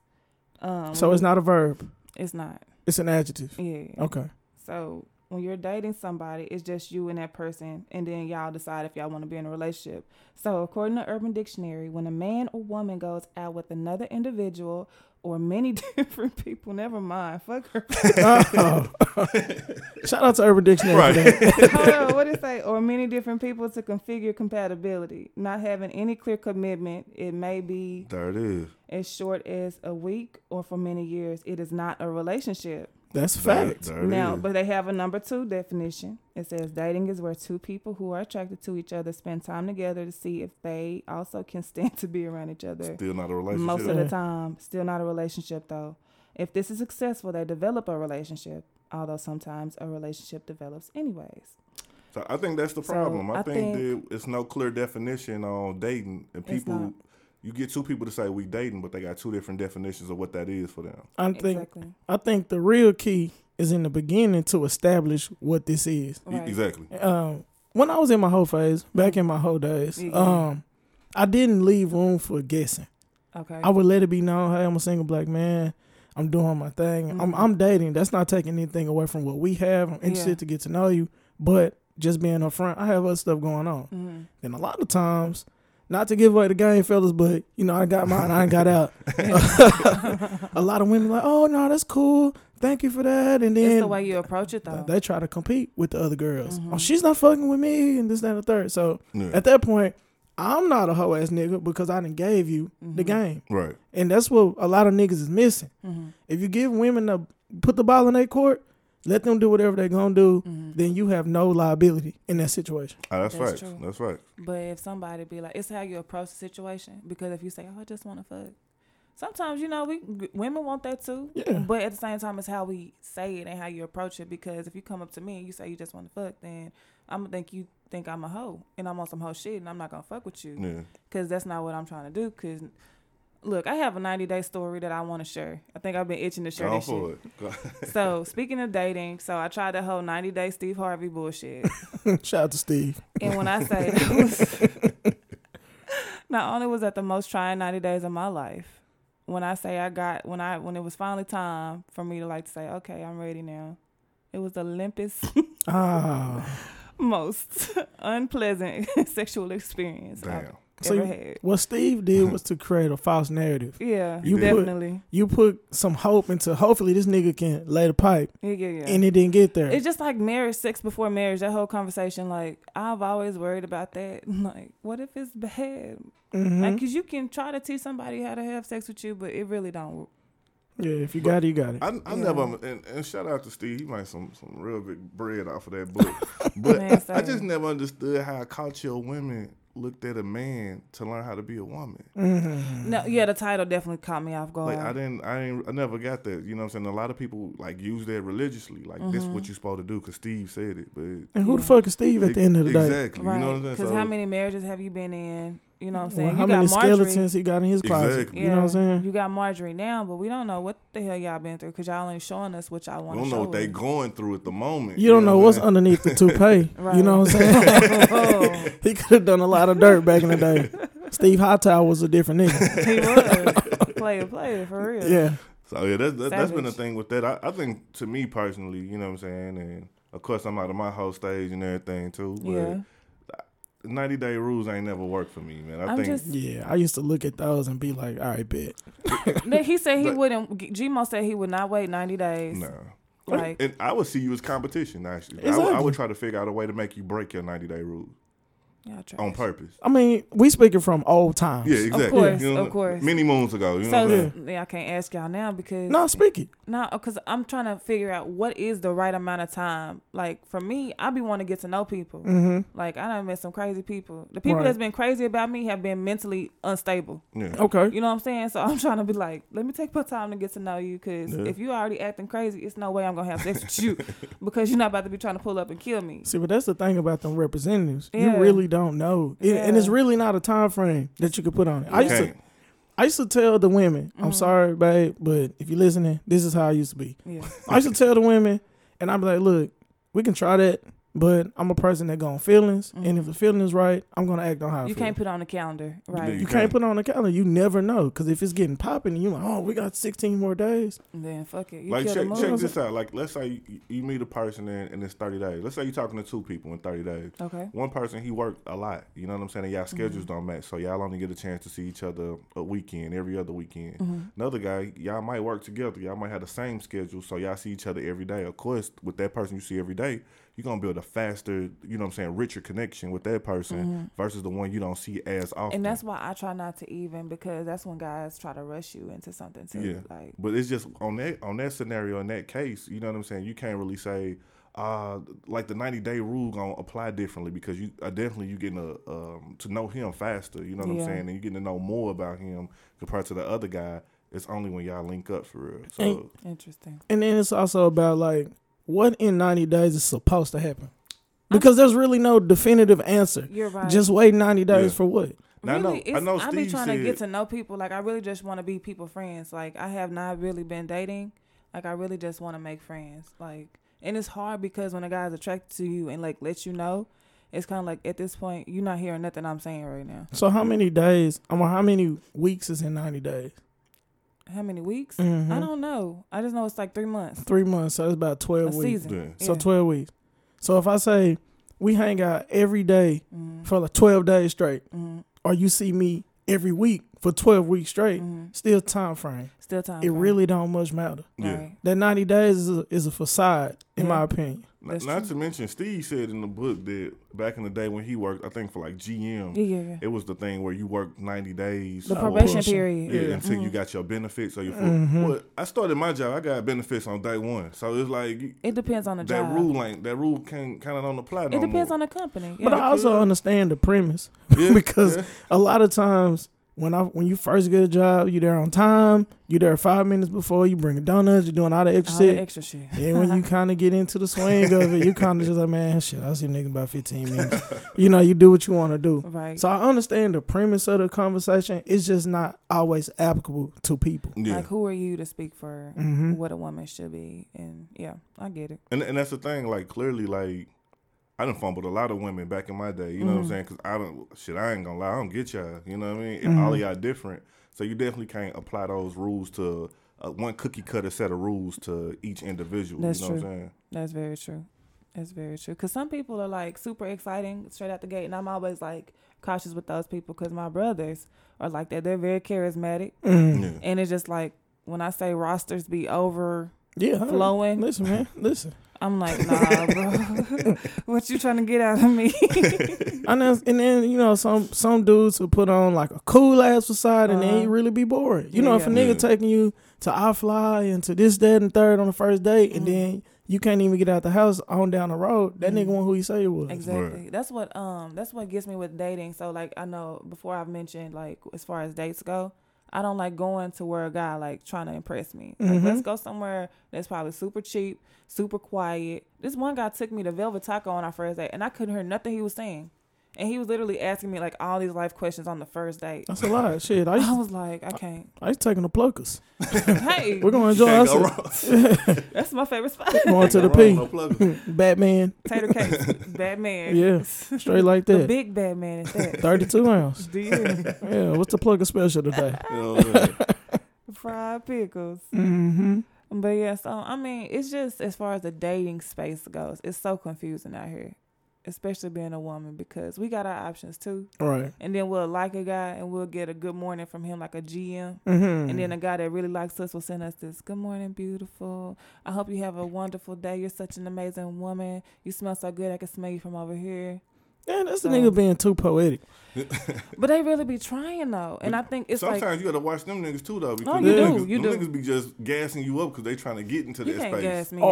Um, So it's not a verb; It's not. it's an adjective. Yeah. Okay. So when you're dating somebody, it's just you and that person, and then y'all decide if y'all want to be in a relationship. So according to Urban Dictionary, when a man or woman goes out with another individual or many [LAUGHS] different people, never mind, fuck her. Oh. [LAUGHS] Shout out to Urban Dictionary. for that. [LAUGHS] Hold on, what did it say? Or many different people to configure compatibility. Not having any clear commitment. It may be There it is. as short as a week or for many years. It is not a relationship. That's There, fact. there it now, is. but they have a number two definition. It says dating is where two people who are attracted to each other spend time together to see if they also can stand [LAUGHS] to be around each other. Still not a relationship. Most of the time, still not a relationship though. If this is successful, they develop a relationship. Although sometimes a relationship develops anyways. So I think that's the So, problem. I, I think, think- that it's no clear definition on dating, and people, not. You get two people to say we dating, but they got two different definitions of what that is for them. I think exactly. I think the real key is in the beginning to establish what this is. E- Right. Exactly. Um, when I was in my whole phase, back in my whole days, Yeah. um, I didn't leave room for guessing. Okay. I would let it be known, hey, I'm a single black man. I'm doing my thing. I'm Mhm. I'm dating. That's not taking anything away from what we have. I'm interested Yeah. to get to know you, but just being upfront, I have other stuff going on. hmm And a lot of times, not to give away the game, fellas, but you know, I got mine. I ain't got out. [LAUGHS] a lot of women like, oh no, that's cool. Thank you for that. And then It's the way you approach it though. they try to compete with the other girls. Mhm. Oh, she's not fucking with me, and this, that, and the third. So Yeah. at that point, I'm not a hoe ass nigga because I didn't gave you the Mhm. game, Right. and that's what a lot of niggas is missing. hmm If you give women the put the ball in their court, let them do whatever they're gonna do, hmm then you have no liability in that situation. Ah, that's, That's facts. That's right. But if somebody be like, it's how you approach the situation. Because if you say, "Oh, I just want to fuck," sometimes you know we women want that too. Yeah. But at the same time, it's how we say it and how you approach it. Because if you come up to me and you say you just want to fuck, then I'm gonna think you think I'm a hoe and I'm on some hoe shit, and I'm not gonna fuck with you. Yeah. Because that's not what I'm trying to do. Because look, I have a 90 day story that I want to share. I think I've been itching to share Go this shit. for it. Go- So speaking of dating, so I tried the whole 90 day Steve Harvey bullshit. [LAUGHS] Shout out to Steve. And when I say that was, [LAUGHS] not only was that the most trying 90 days of my life, when I say I got, when I, when it was finally time for me to like to say, okay, I'm ready now, it was the limpest, Ah, [LAUGHS] most unpleasant sexual experience Damn. I've So had. what Steve did [LAUGHS] was to create a false narrative. Yeah, You put- definitely. You put some hope into hopefully this nigga can lay the pipe, yeah, yeah, yeah. and it didn't get there. It's just like marriage, sex before marriage. That whole conversation, like I've always worried about that. [LAUGHS] Like, what if it's bad? Mhm. Like, cause you can try to teach somebody how to have sex with you, but it really don't. yeah, if you got it, you got it. I, I Yeah. never and, and shout out to Steve. He made some some real big bread off of that book. [LAUGHS] But Man, I just never understood how cultural women looked at a man to learn how to be a woman. Mhm. No, yeah, the title definitely caught me off guard. Like I didn't, I didn't, I never got that. You know what I'm saying? A lot of people like use that religiously. Like this Mm-hmm. what you're supposed to do because Steve said it. But And who the fuck is Steve at the end of the day? exactly, right? you know what I'm saying? Because So- how many marriages have you been in? You know what I'm saying? Well, how got many Marjorie. skeletons he got in his closet? Exactly. You know what I'm saying? You got Marjorie now, but we don't know what the hell y'all been through because y'all ain't showing us what y'all want. we want don't to know show what they going through at the moment. You don't know what what's I'm underneath the [LAUGHS] toupee. Right. You know what I'm saying? [LAUGHS] He could have done a lot of dirt back in the day. Steve Hightower was a different nigga. [LAUGHS] he was player, player for real. Yeah. So yeah, that's that, that's been the thing with that. I, I think to me personally, you know what I'm saying, and of course I'm out of my whole stage and everything too. But Yeah. 90 day rules ain't never worked for me, man. I I'm think just- Yeah. I used to look at those and be like, all right, bet. [LAUGHS] Then He said he But- wouldn't. Gmo said he would not wait 90 days. nah. Like, and I would see you as competition actually. I would- I, Exactly. would try to figure out a way to make you break your 90 day rules y'all trash. On purpose. I mean, we speaking from old times. Yeah, exactly. course, You know, of course. Many moons ago. You know So what I'm yeah, I can't ask y'all now because No, speak it. No, because I'm trying to figure out what is the right amount of time. Like for me, I be wanting to get to know people. Mm-hmm. Like I done met some crazy people. The people Right. that's been crazy about me have been mentally unstable. Yeah. Okay. You know what I'm saying? So [LAUGHS] I'm trying to be like, let me take my time to get to know you. Because Yeah. if you already acting crazy, it's no way I'm gonna have sex with you [LAUGHS] because you're not about to be trying to pull up and kill me. See, but that's the thing about them representatives. Yeah. You really don't know, It- and it's really not a time frame that you could put on it. I used to, I used to tell the women, "I'm Mhm. sorry, babe, but if you're listening, this is how I used to be." Yeah. I used to tell the women, and I'd be like, "Look, we can try that, but I'm a person that go on feelings, and if the feeling is right, I'm gonna act on how I Mm-hmm. You feel." can't put on a calendar, right? You You can't. can't put on a calendar. You never know because if it's getting popping, you like, "Oh, we got 16 more days." then fuck it. You Like check, check this out. Like let's say you, you meet a person in, and it's 30 days. Let's say you're talking to two people in 30 days. Okay. One person he worked a lot. You know what I'm saying? And y'all schedules Mm-hmm. don't match, so y'all only get a chance to see each other a weekend, every other weekend. Mm-hmm. Another guy, y'all might work together. Y'all might have the same schedule, so y'all see each other every day. Of course, with that person you see every day, you're gonna build a faster, you know what I'm saying, richer connection with that person versus the one you don't see as often. Mm-hmm. And that's why I try not to even because that's when guys try to rush you into something too. Yeah. Like But it's just on that on that scenario in that case, you know what I'm saying. You can't really say, uh, like the 90 day rule gonna apply differently because you uh, definitely you getting a, um, to know him faster. You know what Yeah. I'm saying, and you getting to know more about him compared to the other guy. It's only when y'all link up for real. So And- interesting. And then it's also about like what in 90 days is supposed to happen. Because there's really no definitive answer. You're right. Just wait 90 days Yeah. for what? Now, I know- I it's, know I be Steve trying to get to know people. Like I really just want to be people friends. Like I have not really been dating. Like I really just want to make friends. Like and it's hard because when a guy's attracted to you and like lets you know, it's kind of like at this point you're not hearing nothing I'm saying right now. So how many days? I mean, how many weeks is in 90 days? How many weeks? Mhm. I don't know. I just know it's like three months. Three months. So it's about 12 A weeks. season. Yeah. So 12 weeks. So if I say we hang out every day Mm-hmm. for like 12 days straight, hmm or you see me every week for 12 weeks straight, hmm still time frame. Still time. It frame. really don't much matter. Yeah. Right. That 90 days is a, is a facade, in Yeah. my opinion. Not, That's not true. to mention, Steve said in the book that back in the day when he worked, I think for like GM, Yeah, yeah, yeah. it was the thing where you worked 90 days. The probation pushing. period. Yeah, Yeah. until you Mhm. got your benefits or your food. Mhm. Well, I started my job. I got benefits on day one, so it's like It depends on the that job. rule ain't that rule can kind of don't apply. it no depends more. on the company. But I also understand the premise [LAUGHS] Yeah, because yeah. a lot of times when I when you first get a job, you there on time, you there five minutes before, you bring donuts, you're doing all the extra All the shit. extra shit. And when you [LAUGHS] kind of get into the swing of it, you kind of just like, man, shit, I'll see niggas about 15 minutes. [LAUGHS] you know, you do what you want to do. Right. So I understand the premise of the conversation. It's just not always applicable to people. yeah. Like, who are you to speak for hmm what a woman should be? And yeah, I get it. And and that's the thing. Like clearly, like I done fumbled a lot of women back in my day. You know what I'm Mhm. saying? Because I don't shit. I ain't gonna lie. I don't get y'all. You know what I mean? Mhm. All of y'all different. So you definitely can't apply those rules to uh, one cookie cutter set of rules to each individual. That's you know true. what I'm saying? That's very true. That's very true. Because some people are like super exciting straight out the gate, and I'm always like cautious with those people because my brothers are like that. They're very charismatic, Mm. Yeah. and it's just like when I say rosters be over Yeah. Flowing. Listen, man. Listen. I'm like, nah, bro. [LAUGHS] what you trying to get out of me? [LAUGHS] And then, and then you know some some dudes will put on like a cool ass facade and they Uh-huh. ain't really be bored. You know, if a nigga Yeah. taking you to I fly and to this, that, and third on the first date, and Mhm. then you can't even get out the house on down the road, that Mhm. nigga want who he say he was. Exactly. That's what um that's what gets me with dating. So like I know before I've mentioned like as far as dates go, I don't like going to where a guy like trying to impress me. Like Mhm. let's go somewhere that's probably super cheap, super quiet. This one guy took me to Velvet Taco on our first date and I couldn't hear nothing he was saying. And he was literally asking me like all these life questions on the first date. That's a lot. Of shit, I [LAUGHS] used, I was like, I can't. I used taking the pluckers. [LAUGHS] Hey, We're gonna enjoy Can't go us. [LAUGHS] that's my favorite spot. Going to the P. no plug. Batman, Tater cakes, Batman. Yeah. straight like the that. big Batman is that. Thirty-two ounce. Do you? Yeah, what's the plugger special today? You know what I'm saying? Fried pickles. Mm-hmm. But yeah, so I mean, it's just as far as the dating space goes, it's so confusing out here, especially being a woman because we got our options too. Right. And then we'll like a guy and we'll get a good morning from him, like a GM. Mm-hmm. And then a guy that really likes us will send us this Good morning, beautiful. I hope you have a wonderful day. You're such an amazing woman. You smell so good. I can smell you from over here. yeah, that's the nigga being too poetic. [LAUGHS] But they really be trying though. And I think it's Sometimes like, you gotta watch them niggas too, though. Because you them do, niggas, you them do. niggas be just gassing you up because they trying to get into you that can't space. gas me. up.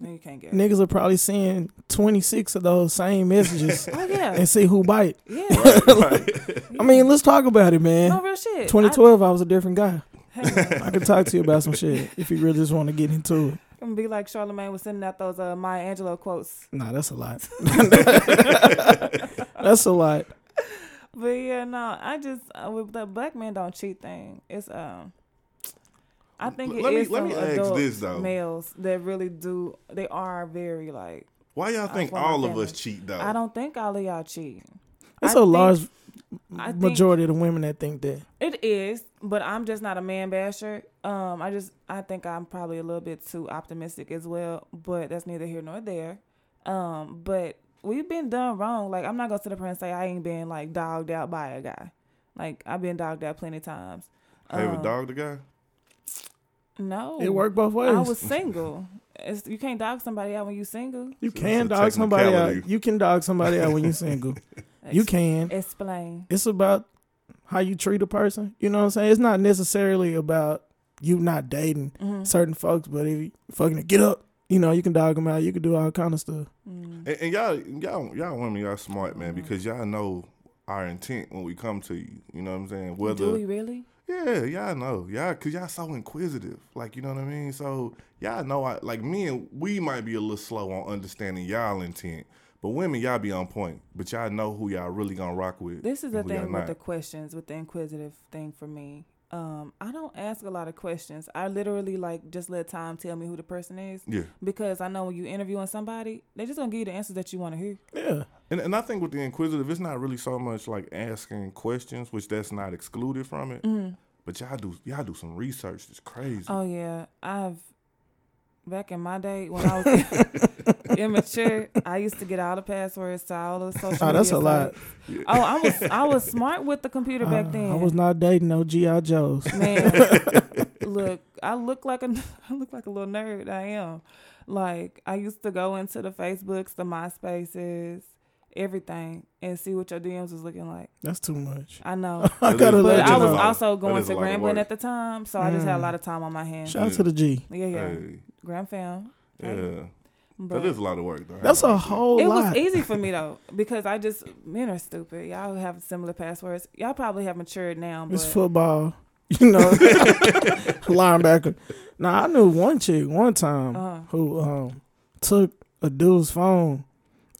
Or No, you can't gas. niggas are probably seeing twenty-six of those same messages Oh yeah, and see who bite. yeah. [LAUGHS] Right. I mean, let's talk about it, man. no real shit. 2012, I was a different guy. [LAUGHS] I, hey, I can talk to you about some shit if you really just want to get into it. I'm gonna be like Charlamagne was sending out those uh, Maya Angelou quotes. Nah, that's a lot. [LAUGHS] that's a lot. But yeah, no, I just uh, with the black men don't cheat thing. It's um, I think it Let me- let me ask this, though. males that really do. They are very like. Why y'all think all of us cheat though? I don't think all of y'all cheat. It's I a think large majority of the women that think that. It is, but I'm just not a man basher. Um, I just I think I'm probably a little bit too optimistic as well, but that's neither here nor there. Um, but we've been done wrong. Like I'm not gonna sit up here and say I ain't been like dogged out by a guy. Like I've been dogged out plenty of times. Have you Um, dog the guy? No, It worked both ways. I was single. It's, you can't dog somebody out when you single. you So can dog somebody out. You can dog somebody out when you're single. [LAUGHS] You can. explain. It's about how you treat a person. You know what I'm saying? It's not necessarily about you not dating Mhm. certain folks, but if you fucking get up, you know, you can dog them out. You can do all kind of stuff. Mm. And, and y'all, y'all, y'all women, y'all smart man because y'all know our intent when we come to you. You know what I'm saying? Do Whether we really? Yeah, y'all know. Y'all, cause y'all so inquisitive. Like, you know what I mean? So y'all know I like me and we might be a little slow on understanding y'all intent. But women, y'all be on point. But y'all know who y'all really gonna rock with. This is the and who y'all thing with not. the questions, with the inquisitive thing for me. Um, I don't ask a lot of questions. I literally like just let time tell me who the person is Yeah. because I know when you interviewing somebody, they just gonna give you the answers that you want to hear. Yeah. And and I think with the inquisitive, it's not really so much like asking questions, which that's not excluded from it. Mm-hmm. But y'all do y'all do some research that's crazy. Oh yeah, I've back in my day when I was [LAUGHS] immature, I used to get all the passwords to all the social. Oh, that's a lot. sites. Oh, I was I was smart with the computer back Uh, then. I was not dating no GI Joes. Man, look, I look like a [LAUGHS] I look like a little nerd. I am. Like I used to go into the Facebooks, the MySpaces, everything, and see what your DMs was looking like. That's too much. I know, [LAUGHS] I gotta but let that you I was know. also going to Grambling at the time, so I just had a Mm. lot of time on my hands. Shout out to the G. Yeah, yeah, Hey, Gram fam. yeah. But That is a lot of work though. That's a whole it lot. was easy for me [LAUGHS] though because I just men are stupid. Y'all have similar passwords. Y'all probably have matured now, but It's football. [LAUGHS] You know, linebacker. Now I knew one chick one time Uh-huh. who um took a dude's phone,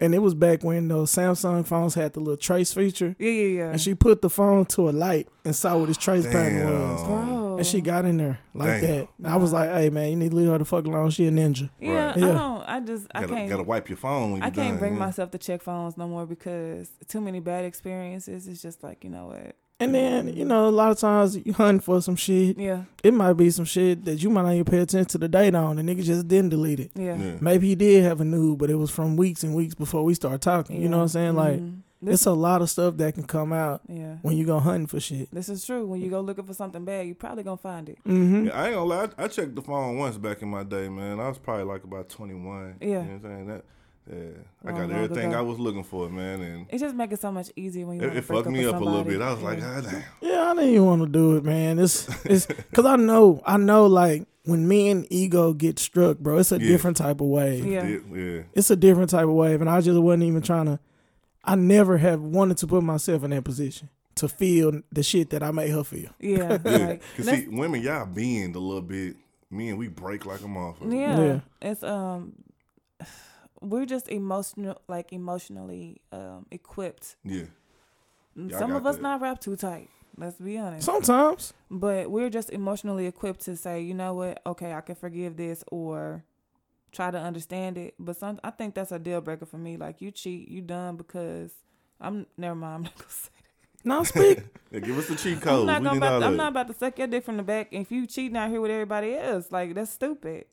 and it was back when those Samsung phones had the little trace feature, yeah, yeah, yeah. and she put the phone to a light and saw what his trace pattern was, Damn. Bro. and she got in there like Damn. that. And I was like, "Hey man, you need to leave her the fuck alone. She a ninja." Yeah, Right. I don't. I just I Gotta, can't. gotta wipe your phone when you I can't done, bring yeah. myself to check phones no more because too many bad experiences. It's just like you know what. And then you know, a lot of times you hunting for some shit. Yeah, It might be some shit that you might not even pay attention to the date on. The nigga just didn't delete it. yeah. Yeah. Maybe he did have a nude, but it was from weeks and weeks before we started talking. You know what I'm saying? Like Mhm. This, it's a lot of stuff that can come out yeah. when you go hunting for shit. This is true. When you go looking for something bad, you probably gonna find it. Mm-hmm. Yeah, I ain't gonna lie. I, I checked the phone once back in my day, man. I was probably like about 21. Yeah. You know what I'm saying? That, yeah. I got everything ago. I was looking for, man. And It just makes it so much easier when you. it, it break fucked me with up a little bit. I was like, God damn. Yeah, I didn't even want to do it, man. It's it's [LAUGHS] because I know I know like when me and ego get struck, bro. It's a Yeah. different type of wave. Yeah. Yeah. yeah. It's a different type of wave, and I just wasn't even trying to. I never have wanted to put myself in that position to feel the shit that I made her feel. Yeah, [LAUGHS] Yeah. like, Cause see, women, y'all bend a little bit. Me and we break like a motherfucker. yeah, Yeah. it's um, we're just emotional, like emotionally um equipped. Yeah. Y'all Some of us that. not wrapped too tight. Let's be honest. Sometimes, but we're just emotionally equipped to say, you know what, okay, I can forgive this or try to understand it. But some, I think that's a deal breaker for me. Like you cheat, you done because I'm. Never mind. I'm not gonna [LAUGHS] say. now speak. [LAUGHS] Yeah, give us the cheat code. I'm not We need all I'm not about to suck your dick from the back. If you cheating out here with everybody else, like that's stupid.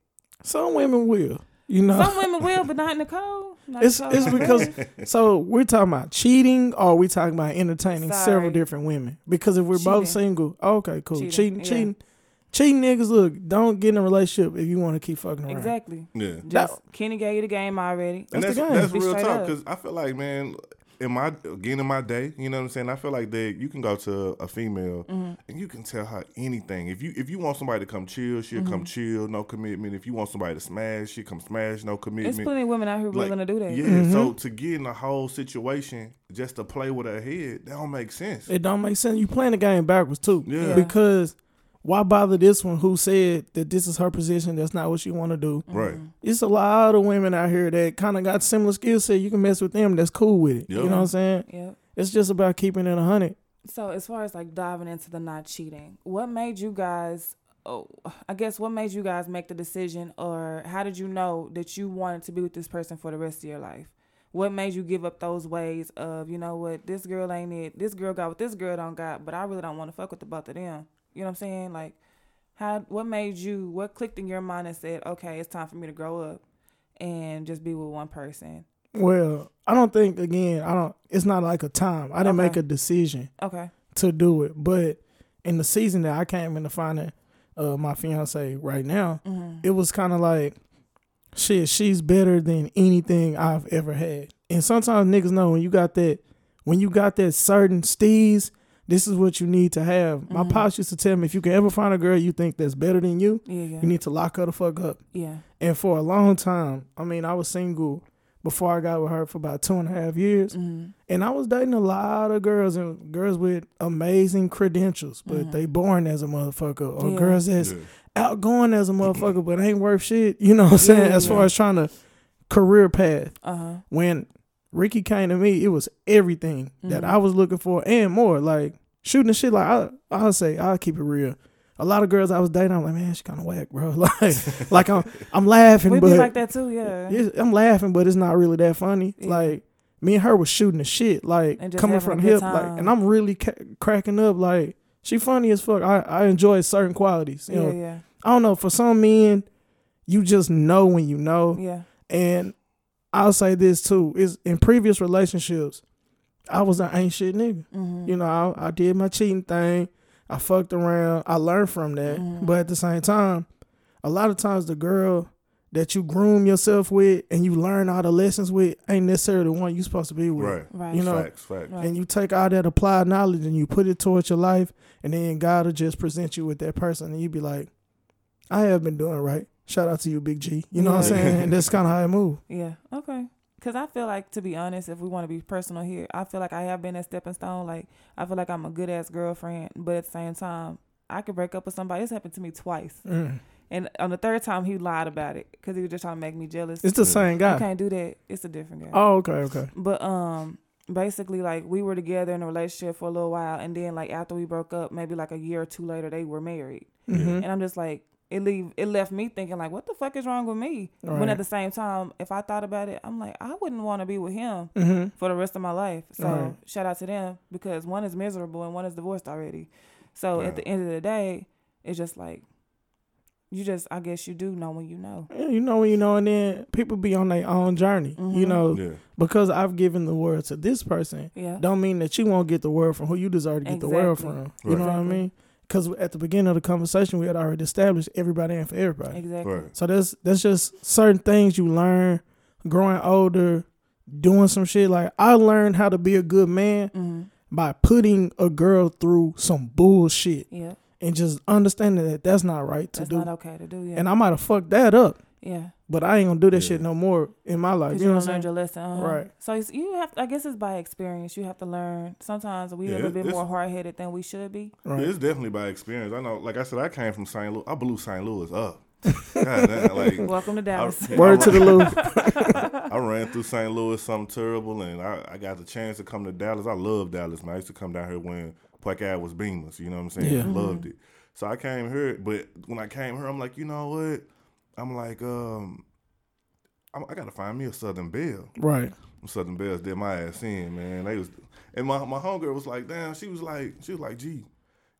Some women will, you know. Some women will, but not Nicole. Not It's Nicole. it's because [LAUGHS] so we're talking about cheating or we talking about entertaining Sorry. several different women. Because if we're both single, okay, cool. Cheating, Cheating, yeah. cheating, cheating, niggas. Look, don't get in a relationship if you want to keep fucking around. exactly. Yeah. Just Kenny gave you the game already. And That's that's the game. that's real straight talk because I feel like man, in my again in my day, you know what I'm saying. I feel like that you can go to a female Mm-hmm. and you can tell her anything. If you if you want somebody to come chill, she'll Mm-hmm. come chill, no commitment. If you want somebody to smash, she'll come smash, no There's commitment. plenty of women out here Like, willing to do that. Yeah, so to get in the whole situation just to play with her head, that don't make sense. It don't make sense. You playing the game backwards too. Yeah. Yeah. Because why bother this one who said that this is her position? That's not what she want to do. Mm-hmm. right. It's a lot of women out here that kind of got similar skill set. You can mess with them. That's cool with it. Yeah. You know what I'm saying? Yeah. It's just about keeping it a hundred. So as far as like diving into the not cheating, what made you guys? Oh, I guess what made you guys make the decision, or how did you know that you wanted to be with this person for the rest of your life? What made you give up those ways of you know what this girl ain't it, this girl got what this girl don't got, but I really don't want to fuck with the both of them. You know what I'm saying? Like, how? What made you? What clicked in your mind and said, okay, it's time for me to grow up and just be with one person? Well, I don't think again. I don't. It's not like a time. I didn't Okay. make a decision Okay. to do it, but in the season that I came into finding uh, my fiance right now, Mm-hmm. it was kind of like, shit, she's better than anything I've ever had. And sometimes niggas know when you got that, when you got that certain steez, this is what you need to have. My Mhm. pops used to tell me, if you can ever find a girl you think that's better than you, Yeah. Yeah. you need to lock her the fuck up. yeah. And for a long time, I mean, I was single before I got with her for about two and a half years. Mm-hmm. And I was dating a lot of girls and girls with amazing credentials, but Mhm. they boring as a motherfucker. Or Yeah. girls that's Yeah. outgoing as a motherfucker, but ain't worth shit. You know what I'm saying? Yeah, as far as trying to career path. Uh huh. When Ricky came to me, it was everything that Mhm. I was looking for and more. Like shooting the shit. Like I, I'll say, I'll keep it real. A lot of girls I was dating, I'm like, man, she kind of whack, bro. [LAUGHS] Like, [LAUGHS] like I'm, I'm laughing, We but be like that too. Yeah. I'm laughing, but it's not really that funny. Yeah. Like me and her was shooting the shit, like coming from a the good hip, like, and I'm really ca- cracking up. Like she funny as fuck. I I enjoy certain qualities. You Yeah. know, Yeah. I don't know. For some men, you just know when you know, Yeah. and I'll say this too: is in previous relationships, I was an ain't shit nigga. Mm-hmm. You know, I, I did my cheating thing. I fucked around. I learned from that. Mhm. But at the same time, a lot of times the girl that you groom yourself with and you learn all the lessons with ain't necessarily the one you supposed to be with. Right. Right. You know, facts, facts. Right. And you take all that applied knowledge and you put it towards your life, and then God will just present you with that person, and you be like, I have been doing right. Shout out to you, Big G. You know what I'm saying? And [LAUGHS] that's kind of how I move. Yeah. Okay. Cause I feel like, to be honest, if we want to be personal here, I feel like I have been a stepping stone. Like I feel like I'm a good ass girlfriend, but at the same time, I could break up with somebody. This happened to me twice, Mm. and on the third time, he lied about it because he was just trying to make me jealous. It's the Yeah. same you guy. can't do that. It's a different guy. Oh, okay, okay. But um, basically, like we were together in a relationship for a little while, and then like after we broke up, maybe like a year or two later, they were married, hmm and I'm just like. It leave it left me thinking like, what the fuck is wrong with me? When at the same time, if I thought about it, I'm like, I wouldn't want to be with him hmm for the rest of my life. So Right. shout out to them because one is miserable and one is divorced already. So Right. at the end of the day, it's just like you just I guess you do know when you know. Yeah, you know, when you know, and then people be on their own journey. You Mhm. know, Yeah. because I've given the word to this person, Yeah. don't mean that you won't get the word from who you deserve to get the word Exactly. from. You know what I mean? Because at the beginning of the conversation, we had already established everybody and for everybody. Exactly. Right. So that's there's just certain things you learn growing older, doing some shit. Like I learned how to be a good man hmm by putting a girl through some bullshit Yeah. and just understanding that that's not right to That's do. not okay to do. Yeah. And I might have fucked that up, yeah. But I ain't gonna do that Yeah. shit no more in my life. You you know don't what I'm learn saying? your lesson. Uh-huh. Right. So it's, you have, I guess it's by experience. You have to learn. Sometimes we Yeah, a little bit more hard headed than we should be. Right. Yeah, it's definitely by experience. I know, like I said, I came from St. Louis. I blew St. Louis up. God damn, [LAUGHS] like Welcome to I, Dallas. [LAUGHS] Word to the loop. [LAUGHS] I ran through St. Louis, something terrible, and I, I got the chance to come to Dallas. I love Dallas, man. I used to come down here when Puck Ave was Beamers. You know what I'm saying? Yeah. Mm-hmm. Loved it. So I came here, but when I came here, I'm like, you know what? I'm like, um, I'm, I gotta find me a Southern Belle. right. Southern Bells did my ass in, man. They was, and my my homegirl was like, damn. She was like, she was like, gee.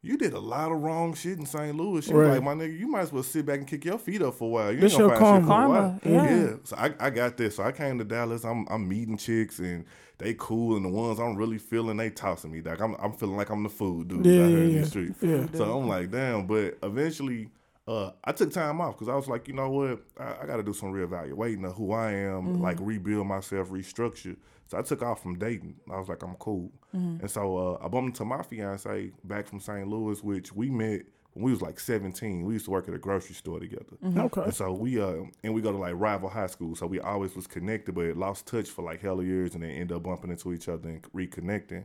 You did a lot of wrong shit in St. Louis. She was like, my nigga, you might as well sit back and kick your feet up for a while. You This ain't gonna your find shit for a karma. while. Karma, yeah. So I, I got this. So I came to Dallas. I'm I'm meeting chicks and they cool and the ones I'm really feeling, they tossing me. Like I'm I'm feeling like I'm the food dude Yeah, out yeah, here in the street. Yeah. So I'm like, damn. But eventually, uh, I took time off because I was like, you know what, I, I got to do some reevaluating of who I am, like rebuild myself, restructure. So I took off from dating. I was like, I'm cool. And so uh, I bumped into my fiance back from St. Louis, which we met when we was like 17. We used to work at a grocery store together. Okay. And so we uh and we go to like rival high school, so we always was connected, but it lost touch for like hell of years, and then end up bumping into each other and reconnecting.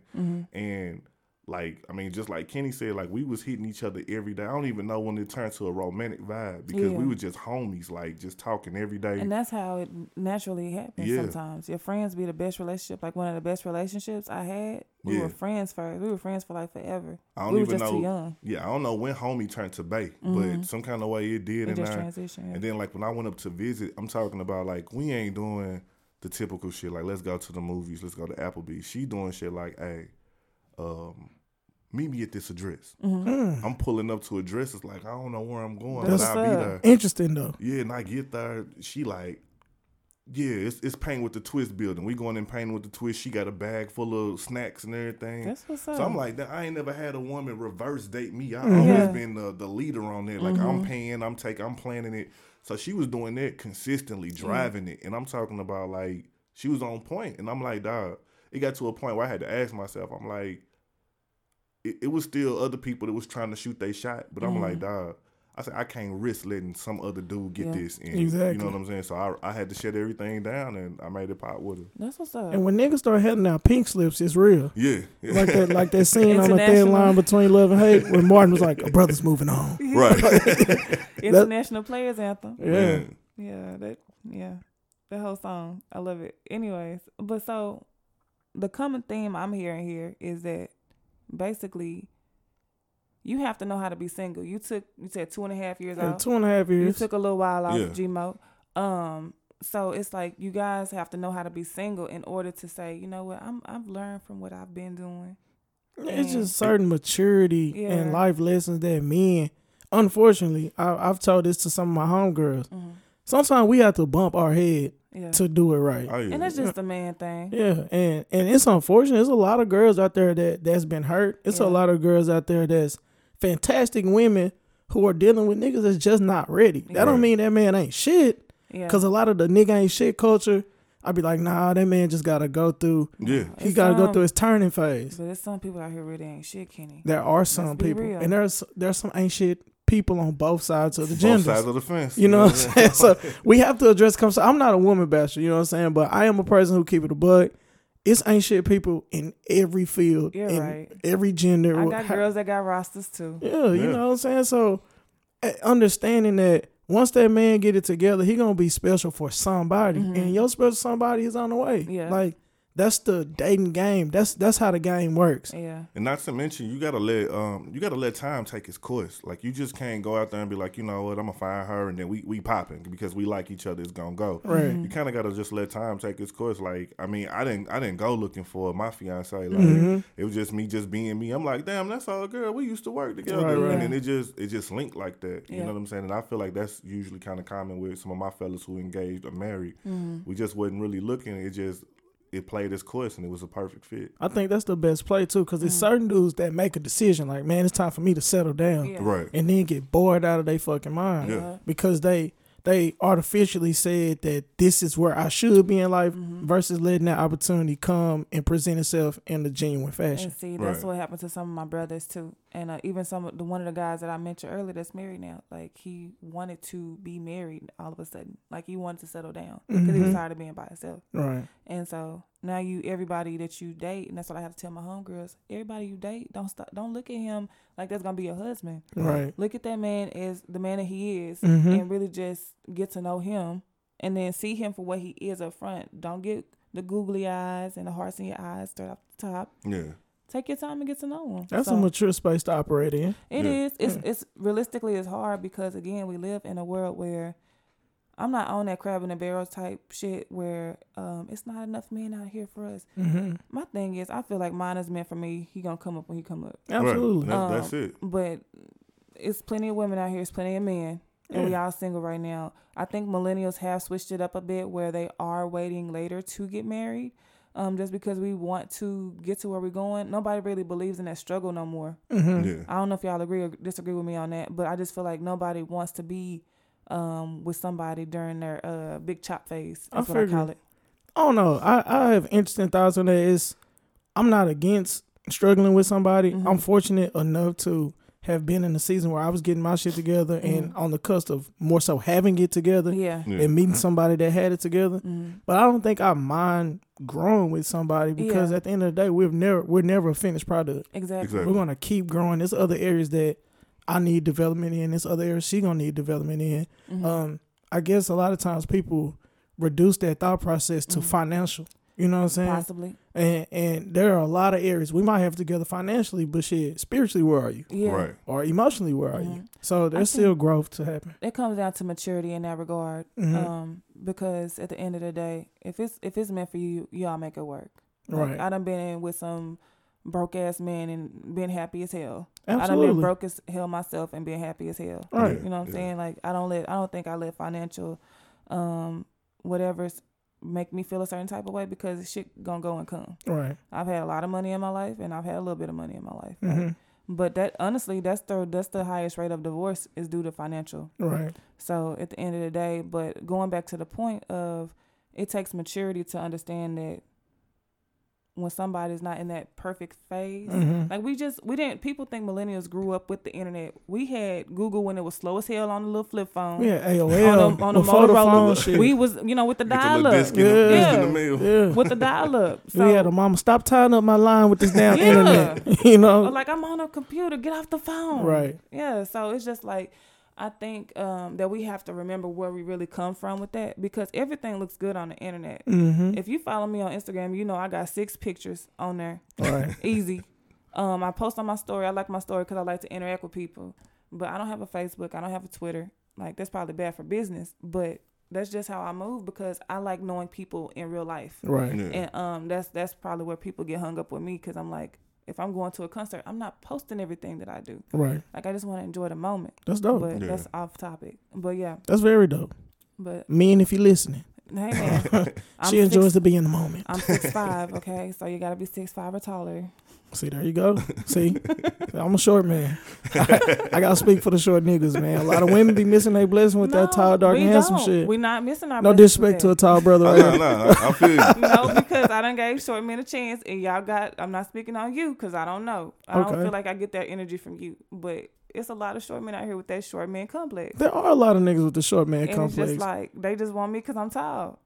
And like I mean, just like Kenny said, like we was hitting each other every day. I don't even know when it turned to a romantic vibe because Yeah. we were just homies, like just talking every day. And that's how it naturally happens Yeah. sometimes. Your friends be the best relationship. Like one of the best relationships I had, we Yeah. were friends first. We were friends for like forever. I don't we were even just know. too young. Yeah, I don't know when homie turned to Bay, but some kind of way it did. It and just I- transitioned. And then like when I went up to visit, I'm talking about like we ain't doing the typical shit like let's go to the movies, let's go to Applebee's. She doing shit like, hey, um, meet me at this address. Mm-hmm. I'm pulling up to address. It's like I don't know where I'm going, That's but I'll be there. Interesting though. Yeah, and I get there. She like, yeah, it's it's paint with the twist building. We going in painting with the twist. She got a bag full of snacks and everything. That's what's up. So I'm like, I ain't never had a woman reverse date me. I Mm-hmm. always Yeah. been the, the leader on that. Like I'm paying, I'm taking, I'm planning it. So she was doing that consistently, driving it, and I'm talking about like she was on point, and I'm like, dog. It got to a point where I had to ask myself, I'm like, it, it was still other people that was trying to shoot their shot, but I'm like, mm-hmm. dog. I said I can't risk letting some other dude get Yeah. this in. You know what I'm saying? So I, I had to shut everything down, and I made it pop with her. That's what's up. And when niggas start handing out pink slips, it's real. Yeah, [LAUGHS] Like that, like that scene on the thin line between love and hate, when Martin was like, "A brother's moving on." [LAUGHS] right. [LAUGHS] International Players Anthem. Yeah, Man. Yeah, that yeah. That whole song. I love it. Anyways, but so the common theme I'm hearing here is that basically you have to know how to be single. You took you said two and a half years Yeah, out. two and a half years. You took a little while off Yeah. Gmo. Um so it's like you guys have to know how to be single in order to say, you know what, I'm I've learned from what I've been doing. It's Yeah. just certain maturity and life lessons that men, unfortunately, I, I've told this to some of my homegirls. Mhm. Sometimes we have to bump our head Yeah. to do it right. Oh, yeah. And that's just a man thing. Yeah, and and it's unfortunate. There's a lot of girls out there that that's been hurt. It's a lot of girls out there that's fantastic women who are dealing with niggas that's just not ready. That don't mean that man ain't shit. Yeah. Cause a lot of the nigga ain't shit culture, I'd be like, nah, that man just gotta go through. yeah. He It's gotta go through his turning phase. But there's some people out here really ain't shit, Kenny. There are some be people, real. and there's there's some ain't shit people on both sides of the Both sides of the fence. You know what I'm saying? So we have to address come I'm not a woman basher, you know what I'm saying? But I am a person who keep it a bug. It's ain't shit people in every field, You're in right. every gender. I got ha- girls that got rosters too. Yeah, you know what I'm saying? So understanding that once that man get it together, he gonna be special for somebody. And your special somebody is on the way. Mm-hmm. Yeah. Like that's the dating game. That's that's how the game works. Yeah. And not to mention, you gotta let um you gotta let time take its course. Like you just can't go out there and be like, you know what, I'm gonna find her and then we we popping because we like each other. It's gonna go. Right. You kind of gotta just let time take its course. Like I mean, I didn't I didn't go looking for my fiance. Like Mm-hmm. it was just me just being me. I'm like, damn, that's all girl. We used to work together, Right, right. and then it just it just linked like that. You Yeah. know what I'm saying? And I feel like that's usually kind of common with some of my fellas who engaged or married. Mm-hmm. We just wasn't really looking. It just it played its course and it was a perfect fit. I think that's the best play too, because there's mm. certain dudes that make a decision like, man, it's time for me to settle down, Yeah. Right. and then get bored out of their fucking mind Yeah. because they they artificially said that this is where I should be in life versus letting that opportunity come and present itself in a genuine fashion. And see, that's Right. what happened to some of my brothers too, and uh, even some of the one of the guys that I mentioned earlier that's married now. Like he wanted to be married all of a sudden, like he wanted to settle down because he was Mhm. tired of being by himself. Right. And so now you, everybody that you date, and that's what I have to tell my homegirls. Everybody you date, don't stop, don't look at him like that's gonna be your husband. Right. Look at that man as the man that he is, Mhm. and really just get to know him, and then see him for what he is up front. Don't get the googly eyes and the hearts in your eyes straight off the top. Yeah. Take your time and get to know him. That's So, a mature space to operate in. It Yeah. is. It's Yeah. it's realistically it's hard because again we live in a world where I'm not on that crab in a barrel type shit where um it's not enough men out here for us. Mm-hmm. My thing is I feel like mine is meant for me. He gonna come up when he come up. Absolutely. Right. Um, that's it. But it's plenty of women out here. It's plenty of men. And we Yeah. all single right now. I think millennials have switched it up a bit where they are waiting later to get married. Um, just because we want to get to where we're going. Nobody really believes in that struggle no more. Mm-hmm. Yeah. I don't know if y'all agree or disagree with me on that, but I just feel like nobody wants to be um with somebody during their uh big chop phase. I That's what I call it. I don't know. I, I have interesting thoughts on that. It's I'm not against struggling with somebody. Mhm. I'm fortunate enough to have been in a season where I was getting my shit together and on the cusp of more so having it together Yeah. Yeah. and meeting somebody that had it together. Mhm. But I don't think I mind growing with somebody because Yeah. at the end of the day, we've never we're never a finished product. Exactly. Exactly. We're gonna keep growing. There's other areas that I need development in. this other area. she gonna need development in. Mhm. Um, I guess a lot of times people reduce their thought process to Mhm. financial. You know what I'm saying? Possibly. And and there are a lot of areas we might have together financially, but shit, spiritually, where are you? Yeah. Right. Or emotionally, where are you? Mhm. So there's still growth to happen. It comes down to maturity in that regard. Mhm. Um, because at the end of the day, if it's if it's meant for you, y'all make it work. Like, Right. I done been in with some broke ass man and been happy as hell. Absolutely. I done Absolutely. been broke as hell myself and been happy as hell. Right. You know what I'm Yeah. saying? Like I don't let I don't think I let financial um whatever's make me feel a certain type of way because shit gonna go and come. Right. I've had a lot of money in my life and I've had a little bit of money in my life. Like, hmm But that honestly that's the that's the highest rate of divorce is due to financial. Right. So at the end of the day, but going back to the point of it takes maturity to understand that when somebody's not in that perfect phase. hmm Like we just we didn't people think millennials grew up with the internet. We had Google when it was slow as hell on the little flip phone. Yeah. AOL On the, on the before phone Motorola, we was you know with the dial up. disc in, the, Yeah. disc in the mail. yeah. [LAUGHS] with the dial up. So [LAUGHS] we had a mama stop tying up my line with this damn Yeah. internet. [LAUGHS] you know. like I'm on a computer, get off the phone. Right. Yeah. So it's just like I think um, that we have to remember where we really come from with that because everything looks good on the internet. hmm If you follow me on Instagram, you know I got six pictures on there. Right. [LAUGHS] Easy. Um, I post on my story. I like my story because I like to interact with people. But I don't have a Facebook. I don't have a Twitter. Like that's probably bad for business. But that's just how I move because I like knowing people in real life. Right. Yeah. And um, that's that's probably where people get hung up with me because I'm like, if I'm going to a concert, I'm not posting everything that I do. Right. Like I just want to enjoy the moment. That's dope. But Yeah. that's off topic. But yeah. That's very dope. But Men, if you're listening, hey [LAUGHS] man, I'm she enjoys six, to be in the moment. I'm six five. Okay, so you gotta be six five or taller. See, there you go. See, [LAUGHS] I'm a short man. I, gotta speak for the short niggas, man. A lot of women be missing their blessing with that tall, dark, we and handsome don't. shit. We not missing our no disrespect to a tall brother, Oh, right? no, no, I, I feel you. [LAUGHS] no, because I done gave short men a chance, and y'all got. I'm not speaking on you because I don't know. I Okay. don't feel like I get that energy from you, but it's a lot of short men out here with that short man complex. There are a lot of niggas with the short man and complex. it's just like they just want me because I'm tall.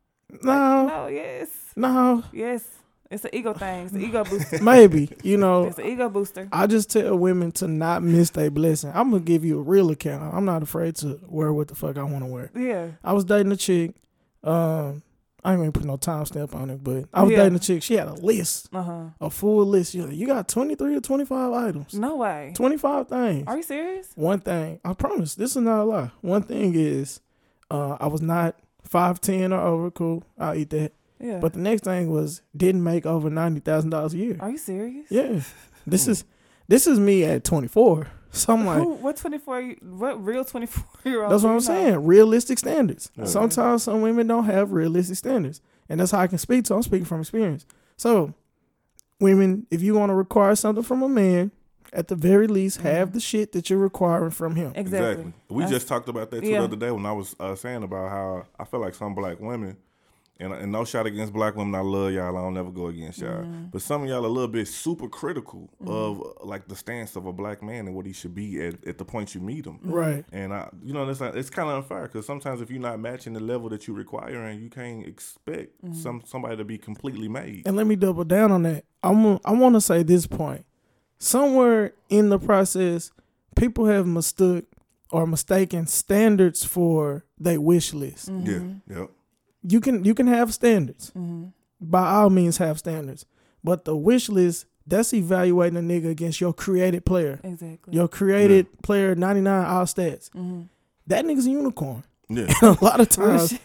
no, No, yes, no, yes. It's an ego thing. It's an ego [LAUGHS] booster. maybe. You know, It's an ego booster. I just tell women to not miss their blessing. I'm gonna give you a real account. I'm not afraid to wear what the fuck I want to wear. Yeah. I was dating a chick. Um, I ain't gonna put no timestamp on it, but I was Yeah. dating a chick. She had a list, Uh huh. a full list. You, you got twenty three or twenty five items, No way. twenty five things. Are you serious? One thing, I promise, this is not a lie. One thing is, uh, I was not five ten or over. Cool, I'll eat that. Yeah. But the next thing was didn't make over ninety thousand dollars a year. Are you serious? Yeah, [LAUGHS] this is this is me at twenty four. So I'm like, Who, what 24 what real 24 year old That's what I'm saying. Realistic standards. Yeah. Sometimes some women don't have realistic standards, and that's how I can speak So I'm speaking from experience. So, women, if you want to require something from a man, at the very least, have the shit that you're requiring from him. exactly, We That's- just talked about that too Yeah. the other day when I was uh, saying about how I feel like some black women, and, and no shot against black women, I love y'all. I don't never go against y'all. Mm-hmm. But some of y'all are a little bit super critical of uh, like the stance of a black man and what he should be at, at the point you meet him. Right. And I, you know, it's like, it's kind of unfair because sometimes if you're not matching the level that you require, and you can't expect Mm-hmm. some somebody to be completely made. And let me double down on that. I'm I want to say this point. Somewhere in the process, people have mistook or mistaken standards for their wish list. Mm-hmm. Yeah, yeah. You can you can have standards. By all means, have standards. But the wish list that's evaluating a nigga against your created player, exactly. your created player, ninety nine all stats. Mm-hmm. That nigga's a unicorn. Yeah. [LAUGHS] a lot of times,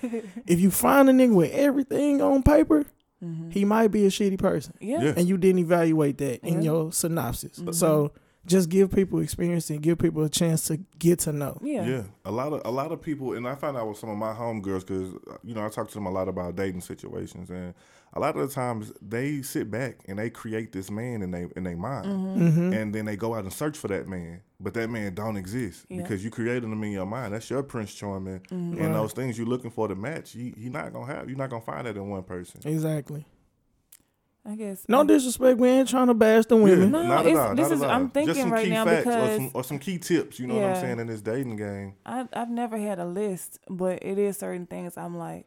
if you find a nigga with everything on paper, Mm-hmm. he might be a shitty person, yeah. Yeah. and you didn't evaluate that in your synopsis. Mhm. So just give people experience and give people a chance to get to know. yeah, Yeah, a lot of a lot of people, and I found out with some of my homegirls because you know I talk to them a lot about dating situations, and a lot of the times they sit back and they create this man in they in their mind, Mm-hmm. and then they go out and search for that man, but that man don't exist Yeah. because you created him in your mind. That's your Prince Charming, Mm-hmm. and those things you're looking for to match, you he not gonna have. You're not gonna find that in one person. Exactly. I guess. No I- disrespect. We ain't trying to bash the women. No, not it's- at all. this not is- at all. I'm thinking Just some right key now facts or because- some, or some key tips. You know what I'm saying in this dating game. I I've never had a list, but it is certain things I'm like,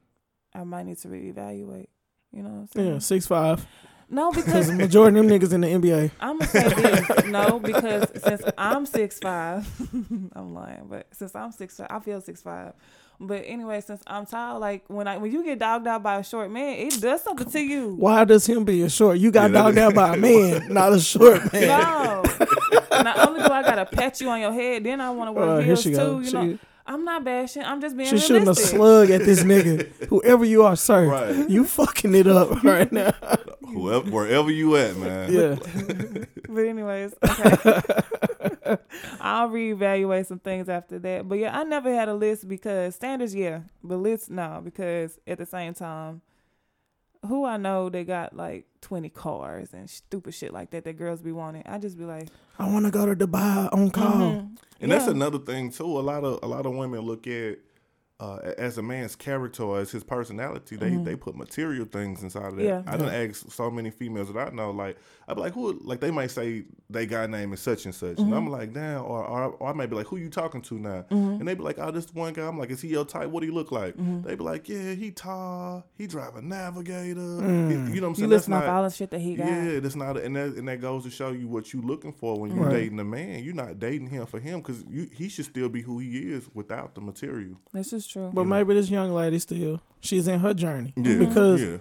I might need to reevaluate. You know what I'm saying? Yeah, six five. No, [LAUGHS] Because because the majority of them niggas in the NBA. I'm gonna say this. no, because since I'm six five, [LAUGHS] I'm lying, but since I'm six five, I feel six five. But anyway, since I'm tall, like when I when you get dogged out by a short man, it does something to you. Why does him being short? You got Yeah, dogged out by a man, not a short [LAUGHS] man. No. Not only do I gotta pat you on your head, then I want to wear Uh, here heels too. go. You She, know, I'm not bashing. I'm just being she shooting a slug at this nigga. [LAUGHS] Whoever you are, sir, Right. you fucking it up [LAUGHS] right now. Whoever, wherever you at, man. yeah. [LAUGHS] But anyways, okay. I'll reevaluate some things after that. But yeah, I never had a list because standards, yeah, but lists no, because at the same time, who I know they got like twenty cars and stupid shit like that that girls be wanting. I just be like, I want to go to Dubai on call. mhm. And that's another thing too. A lot of a lot of women look at uh, as a man's character or as his personality. They they put material things inside of that. Mm-hmm. Yeah. I done asked so many females that I know. Like I be like, who? Like they might say they guy name is such and such, and Mm-hmm. I'm like, damn. Or, or or I might be like, who you talking to now? And they be like, oh, this one guy. I'm like, is he your type? What do he look like? Mm-hmm. They be like, yeah, he tall. He drive a navigator. Mm. He- you know what I'm You saying? That's listen not- all the shit that he got. yeah, that's not, and that and that goes to show you what you looking for when you're Right. dating a man. You're not dating him for him because he should still be who he is without the material. This is true. But maybe this young lady still, she's in her journey. Yeah, Because yeah,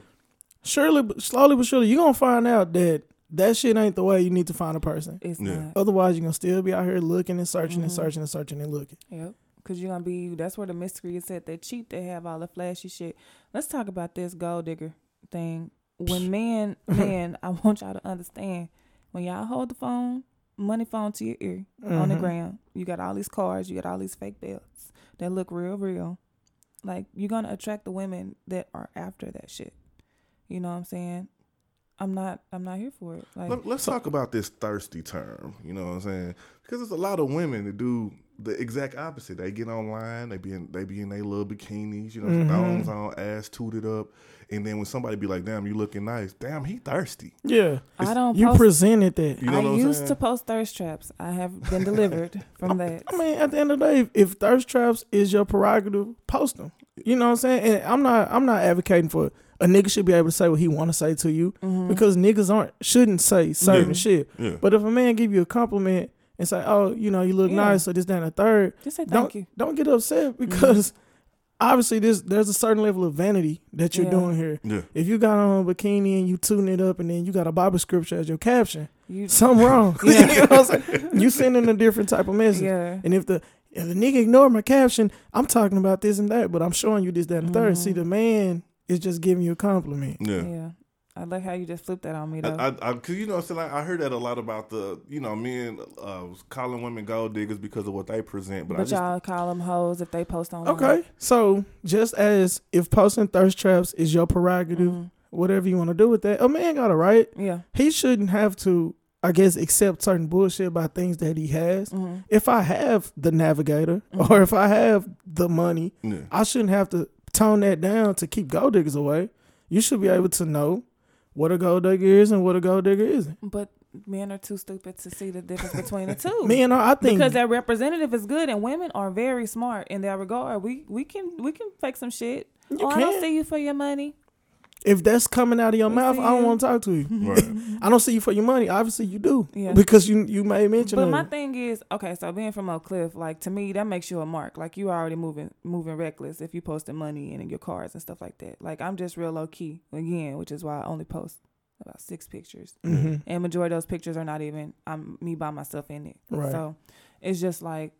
surely, slowly but surely, you're going to find out that that shit ain't the way you need to find a person. It's Yeah. not. Otherwise, you're going to still be out here looking and searching and Mhm. searching and searching and looking. Yep. Cause you're gonna be. That's where the mystery is at. They cheap. They have all the flashy shit. Let's talk about this gold digger thing. When men, [LAUGHS] men, I want y'all to understand. When y'all hold the phone, money phone to your ear on the Mhm. ground, you got all these cars. You got all these fake belts that look real, real. Like you're gonna attract the women that are after that shit. You know what I'm saying? I'm not. I'm not here for it. Like Let, us talk about this thirsty term. You know what I'm saying? Because there's a lot of women that do the exact opposite. They get online, they be in they be in their little bikinis, you know, Mhm. thongs on, ass tooted up, and then when somebody be like, "Damn, you looking nice," damn, he thirsty. Yeah. I don't. You post, presented that. You know I used saying? to post thirst traps. I have been delivered [LAUGHS] from that. I mean, at the end of the day, if, if thirst traps is your prerogative, post them. You know what I'm saying? And I'm not I'm not advocating for a nigga should be able to say what he want to say to you Mm-hmm. because niggas aren't shouldn't say certain Yeah. shit. Yeah, But if a man give you a compliment and say, "Oh, you know, you look Yeah. nice," or this, that, and the third, Just say don't thank you. don't get upset mm-hmm. because obviously this there's a certain level of vanity that you're Yeah. doing here. Yeah. If you got on a bikini and you tune it up and then you got a Bible scripture as your caption, You, something wrong. [LAUGHS] [LAUGHS] you know what I'm saying? You sending a different type of message. yeah. And if the if the nigga ignore my caption, I'm talking about this and that, but I'm showing you this, that, and the third. See, mm-hmm. the man is just giving you a compliment. Yeah. Yeah. I like how you just flipped that on me though. I, I, I, cause you know, what I'm like I heard that a lot about the, you know, men uh, calling women gold diggers because of what they present. But, but I just, y'all call them hoes if they post online. Okay, so just as if posting thirst traps is your prerogative, Mhm. whatever you want to do with that, a man got a right. Yeah. He shouldn't have to, I guess, accept certain bullshit about things that he has. hmm If I have the navigator Mhm. or if I have the money, yeah, I shouldn't have to tone that down to keep gold diggers away. You should be able to know what a gold digger is and what a gold digger isn't. But men are too stupid to see the difference between the two. [LAUGHS] men are, I, think because their representative is good and women are very smart in that regard. We we can we can fake some shit. you oh, I don't see you for your money. If that's coming out of your mouth, see I don't want to talk to you. right. [LAUGHS] I don't see you for your money. Obviously, you do Yeah. because you you made mention it. But my it. thing is, okay, so being from Oak Cliff, like to me, that makes you a mark. Like you already moving moving reckless if you posting money and in your cars and stuff like that. Like I'm just real low key again, which is why I only post about six pictures. hmm And majority of those pictures are not even I'm me by myself in it. Right. So it's just like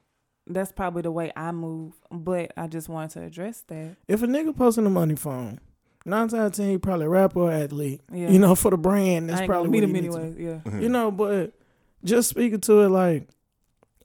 that's probably the way I move. But I just wanted to address that. If a nigga posting a money phone, nine times out of ten, he probably rapper or athlete. Yeah. You know, for the brand, that's I ain't probably gonna meet what him he needs to anyway. Yeah. You know, but just speaking to it like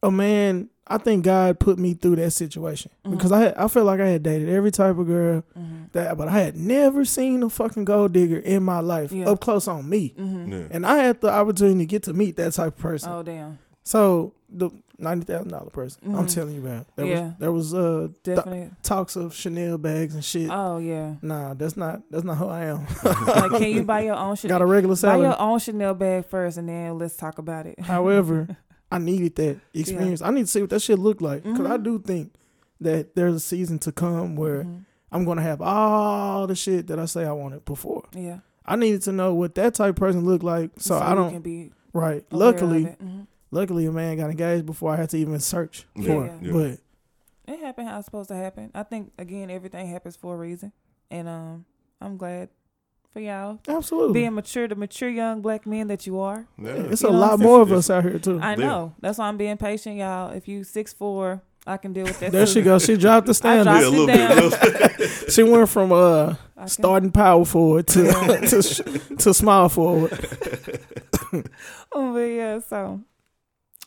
a man, I think God put me through that situation Mhm. because I had, I felt like I had dated every type of girl hmm that, but I had never seen a fucking gold digger in my life Yeah. up close on me, hmm Yeah. and I had the opportunity to get to meet that type of person. Oh damn. So the ninety thousand dollar person, I'm Mhm. telling you, man, there Yeah. was there was uh th- talks of Chanel bags and shit. Oh yeah. Nah, that's not that's not who I am. [LAUGHS] like, can you buy your own [LAUGHS] shit? Got a regular salary. Buy your own Chanel bag first, and then let's talk about it. [LAUGHS] However, I needed that experience. I need to see what that shit looked like because I Mhm. do think that there's a season to come where Mhm. I'm gonna have all the shit that I say I wanted before. yeah, I needed to know what that type of person looked like, so, I don't. Can be right. Luckily, it. Luckily, a man got engaged before I had to even search Yeah, for yeah. it. yeah. But it happened how it's supposed to happen. I think again, everything happens for a reason, and um, I'm glad for y'all absolutely, being mature, the mature young black men that you are. Yeah. it's You a lot more of us out here too. I Yeah. know. That's why I'm being patient, y'all. If you six four, I can deal with that. there too. she goes. She dropped the I standard. dropped Yeah, a little it down. bit. [LAUGHS] She went from uh can- starting power forward to Yeah. [LAUGHS] to sh- to small forward. [LAUGHS] Oh, but yeah, so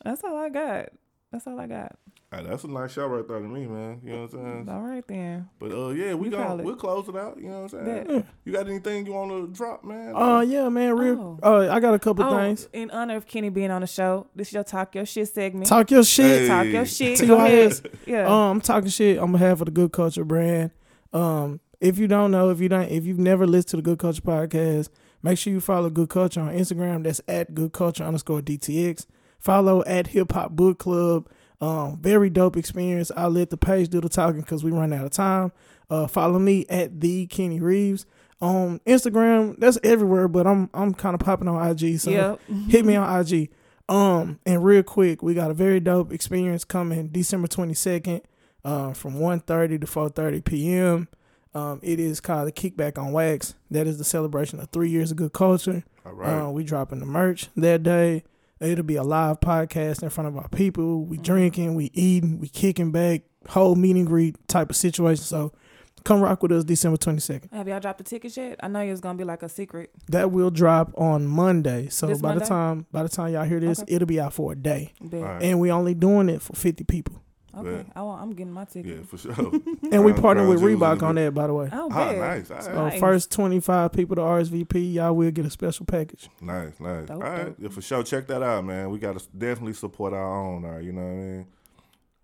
that's all I got. That's all I got. Hey, that's a nice shot right there to me, man. You know what I'm saying? All right then. But uh, yeah, we You call we'll close it out. You know what I'm saying? Bet. You got anything you want to drop, man? Uh yeah, man. Real. Uh, I got a couple Oh, things. in honor of Kenny being on the show, this is your talk your shit segment. Talk your shit. Hey. Talk your shit. TYS. Go ahead. Yeah. Um, I'm talking shit on behalf of the Good Culture brand. Um, if you don't know, if you don't, if you've never listened to the Good Culture podcast, make sure you follow Good Culture on Instagram. That's at Good Culture underscore DTX. Follow at Hip Hop Book Club. Um, very dope experience. I'll let the page do the talking because we run out of time. Uh, follow me at the Kenny Reeves on Instagram. That's everywhere, but I'm I'm kind of popping on IG. So yep. [LAUGHS] hit me on IG. Um, and real quick, we got a very dope experience coming December 22nd, uh, from 1.30 to 4.30 p.m. Um, it is called the Kickback on Wax. That is the celebration of three years of good culture. All right. Uh, we dropping the merch that day. It'll be a live podcast in front of our people. We drinking, we eating, we kicking back, whole meet and greet type of situation. So come rock with us December 22nd. Have y'all dropped the tickets yet? I know it's gonna be like a secret. That will drop on Monday. So This by the time by the time y'all hear this, Okay. it'll be out for a day. Bet. All right. And we only doing it for 50 people. Okay. Bet. I want, I'm getting my ticket. yeah, for [LAUGHS] sure. And we Crown- partner with Crown Reebok on that, by the way. Oh, Ah, nice. All right. So Nice. first 25 people to RSVP, y'all will get a special package. Nice, nice. Dope, all right, dope. yeah, for sure. Check that out, man. We got to definitely support our own. All right, you know what I mean?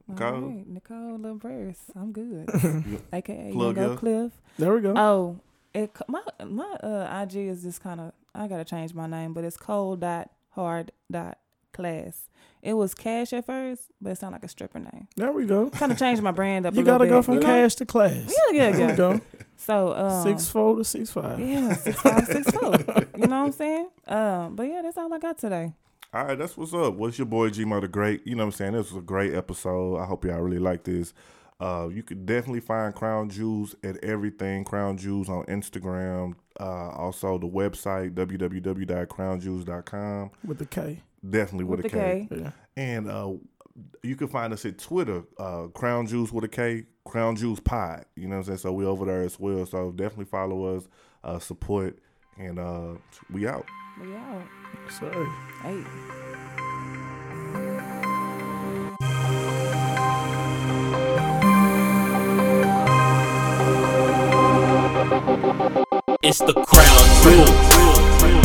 All Nicole? right, Nicole Little Prayers. I'm good. [LAUGHS] You- AKA Plug Young. Go Cliff. There we go. Oh, it my my uh IG is just kind of I gotta change my name, but it's cold dot hard dot class. It was cash at first, but it sounded like a stripper name. there we go. Kind of changed my brand up. You a gotta go bit, from you know? cash to class. Yeah, yeah, There we yeah. go. So um, six four to six five. Yeah, six five six four. you know what I'm saying? Um, but yeah, that's all I got today. All right, that's what's up. What's your boy G Mo the Great? You know what I'm saying? This was a great episode. I hope y'all really like this. Uh, you can definitely find Crown Jewels at everything. Crown Jewels on Instagram. Uh, also the website www.crownjewels.com. with the K. Definitely with, With a the K. K. Yeah. And uh, you can find us at Twitter, uh, Crown Jewels with a K, Crown Jewels Pod. You know what I'm saying? So we over there as well. So definitely follow us, uh, support, and uh, we out. We out. Sorry. Hey. It's the crown jewel.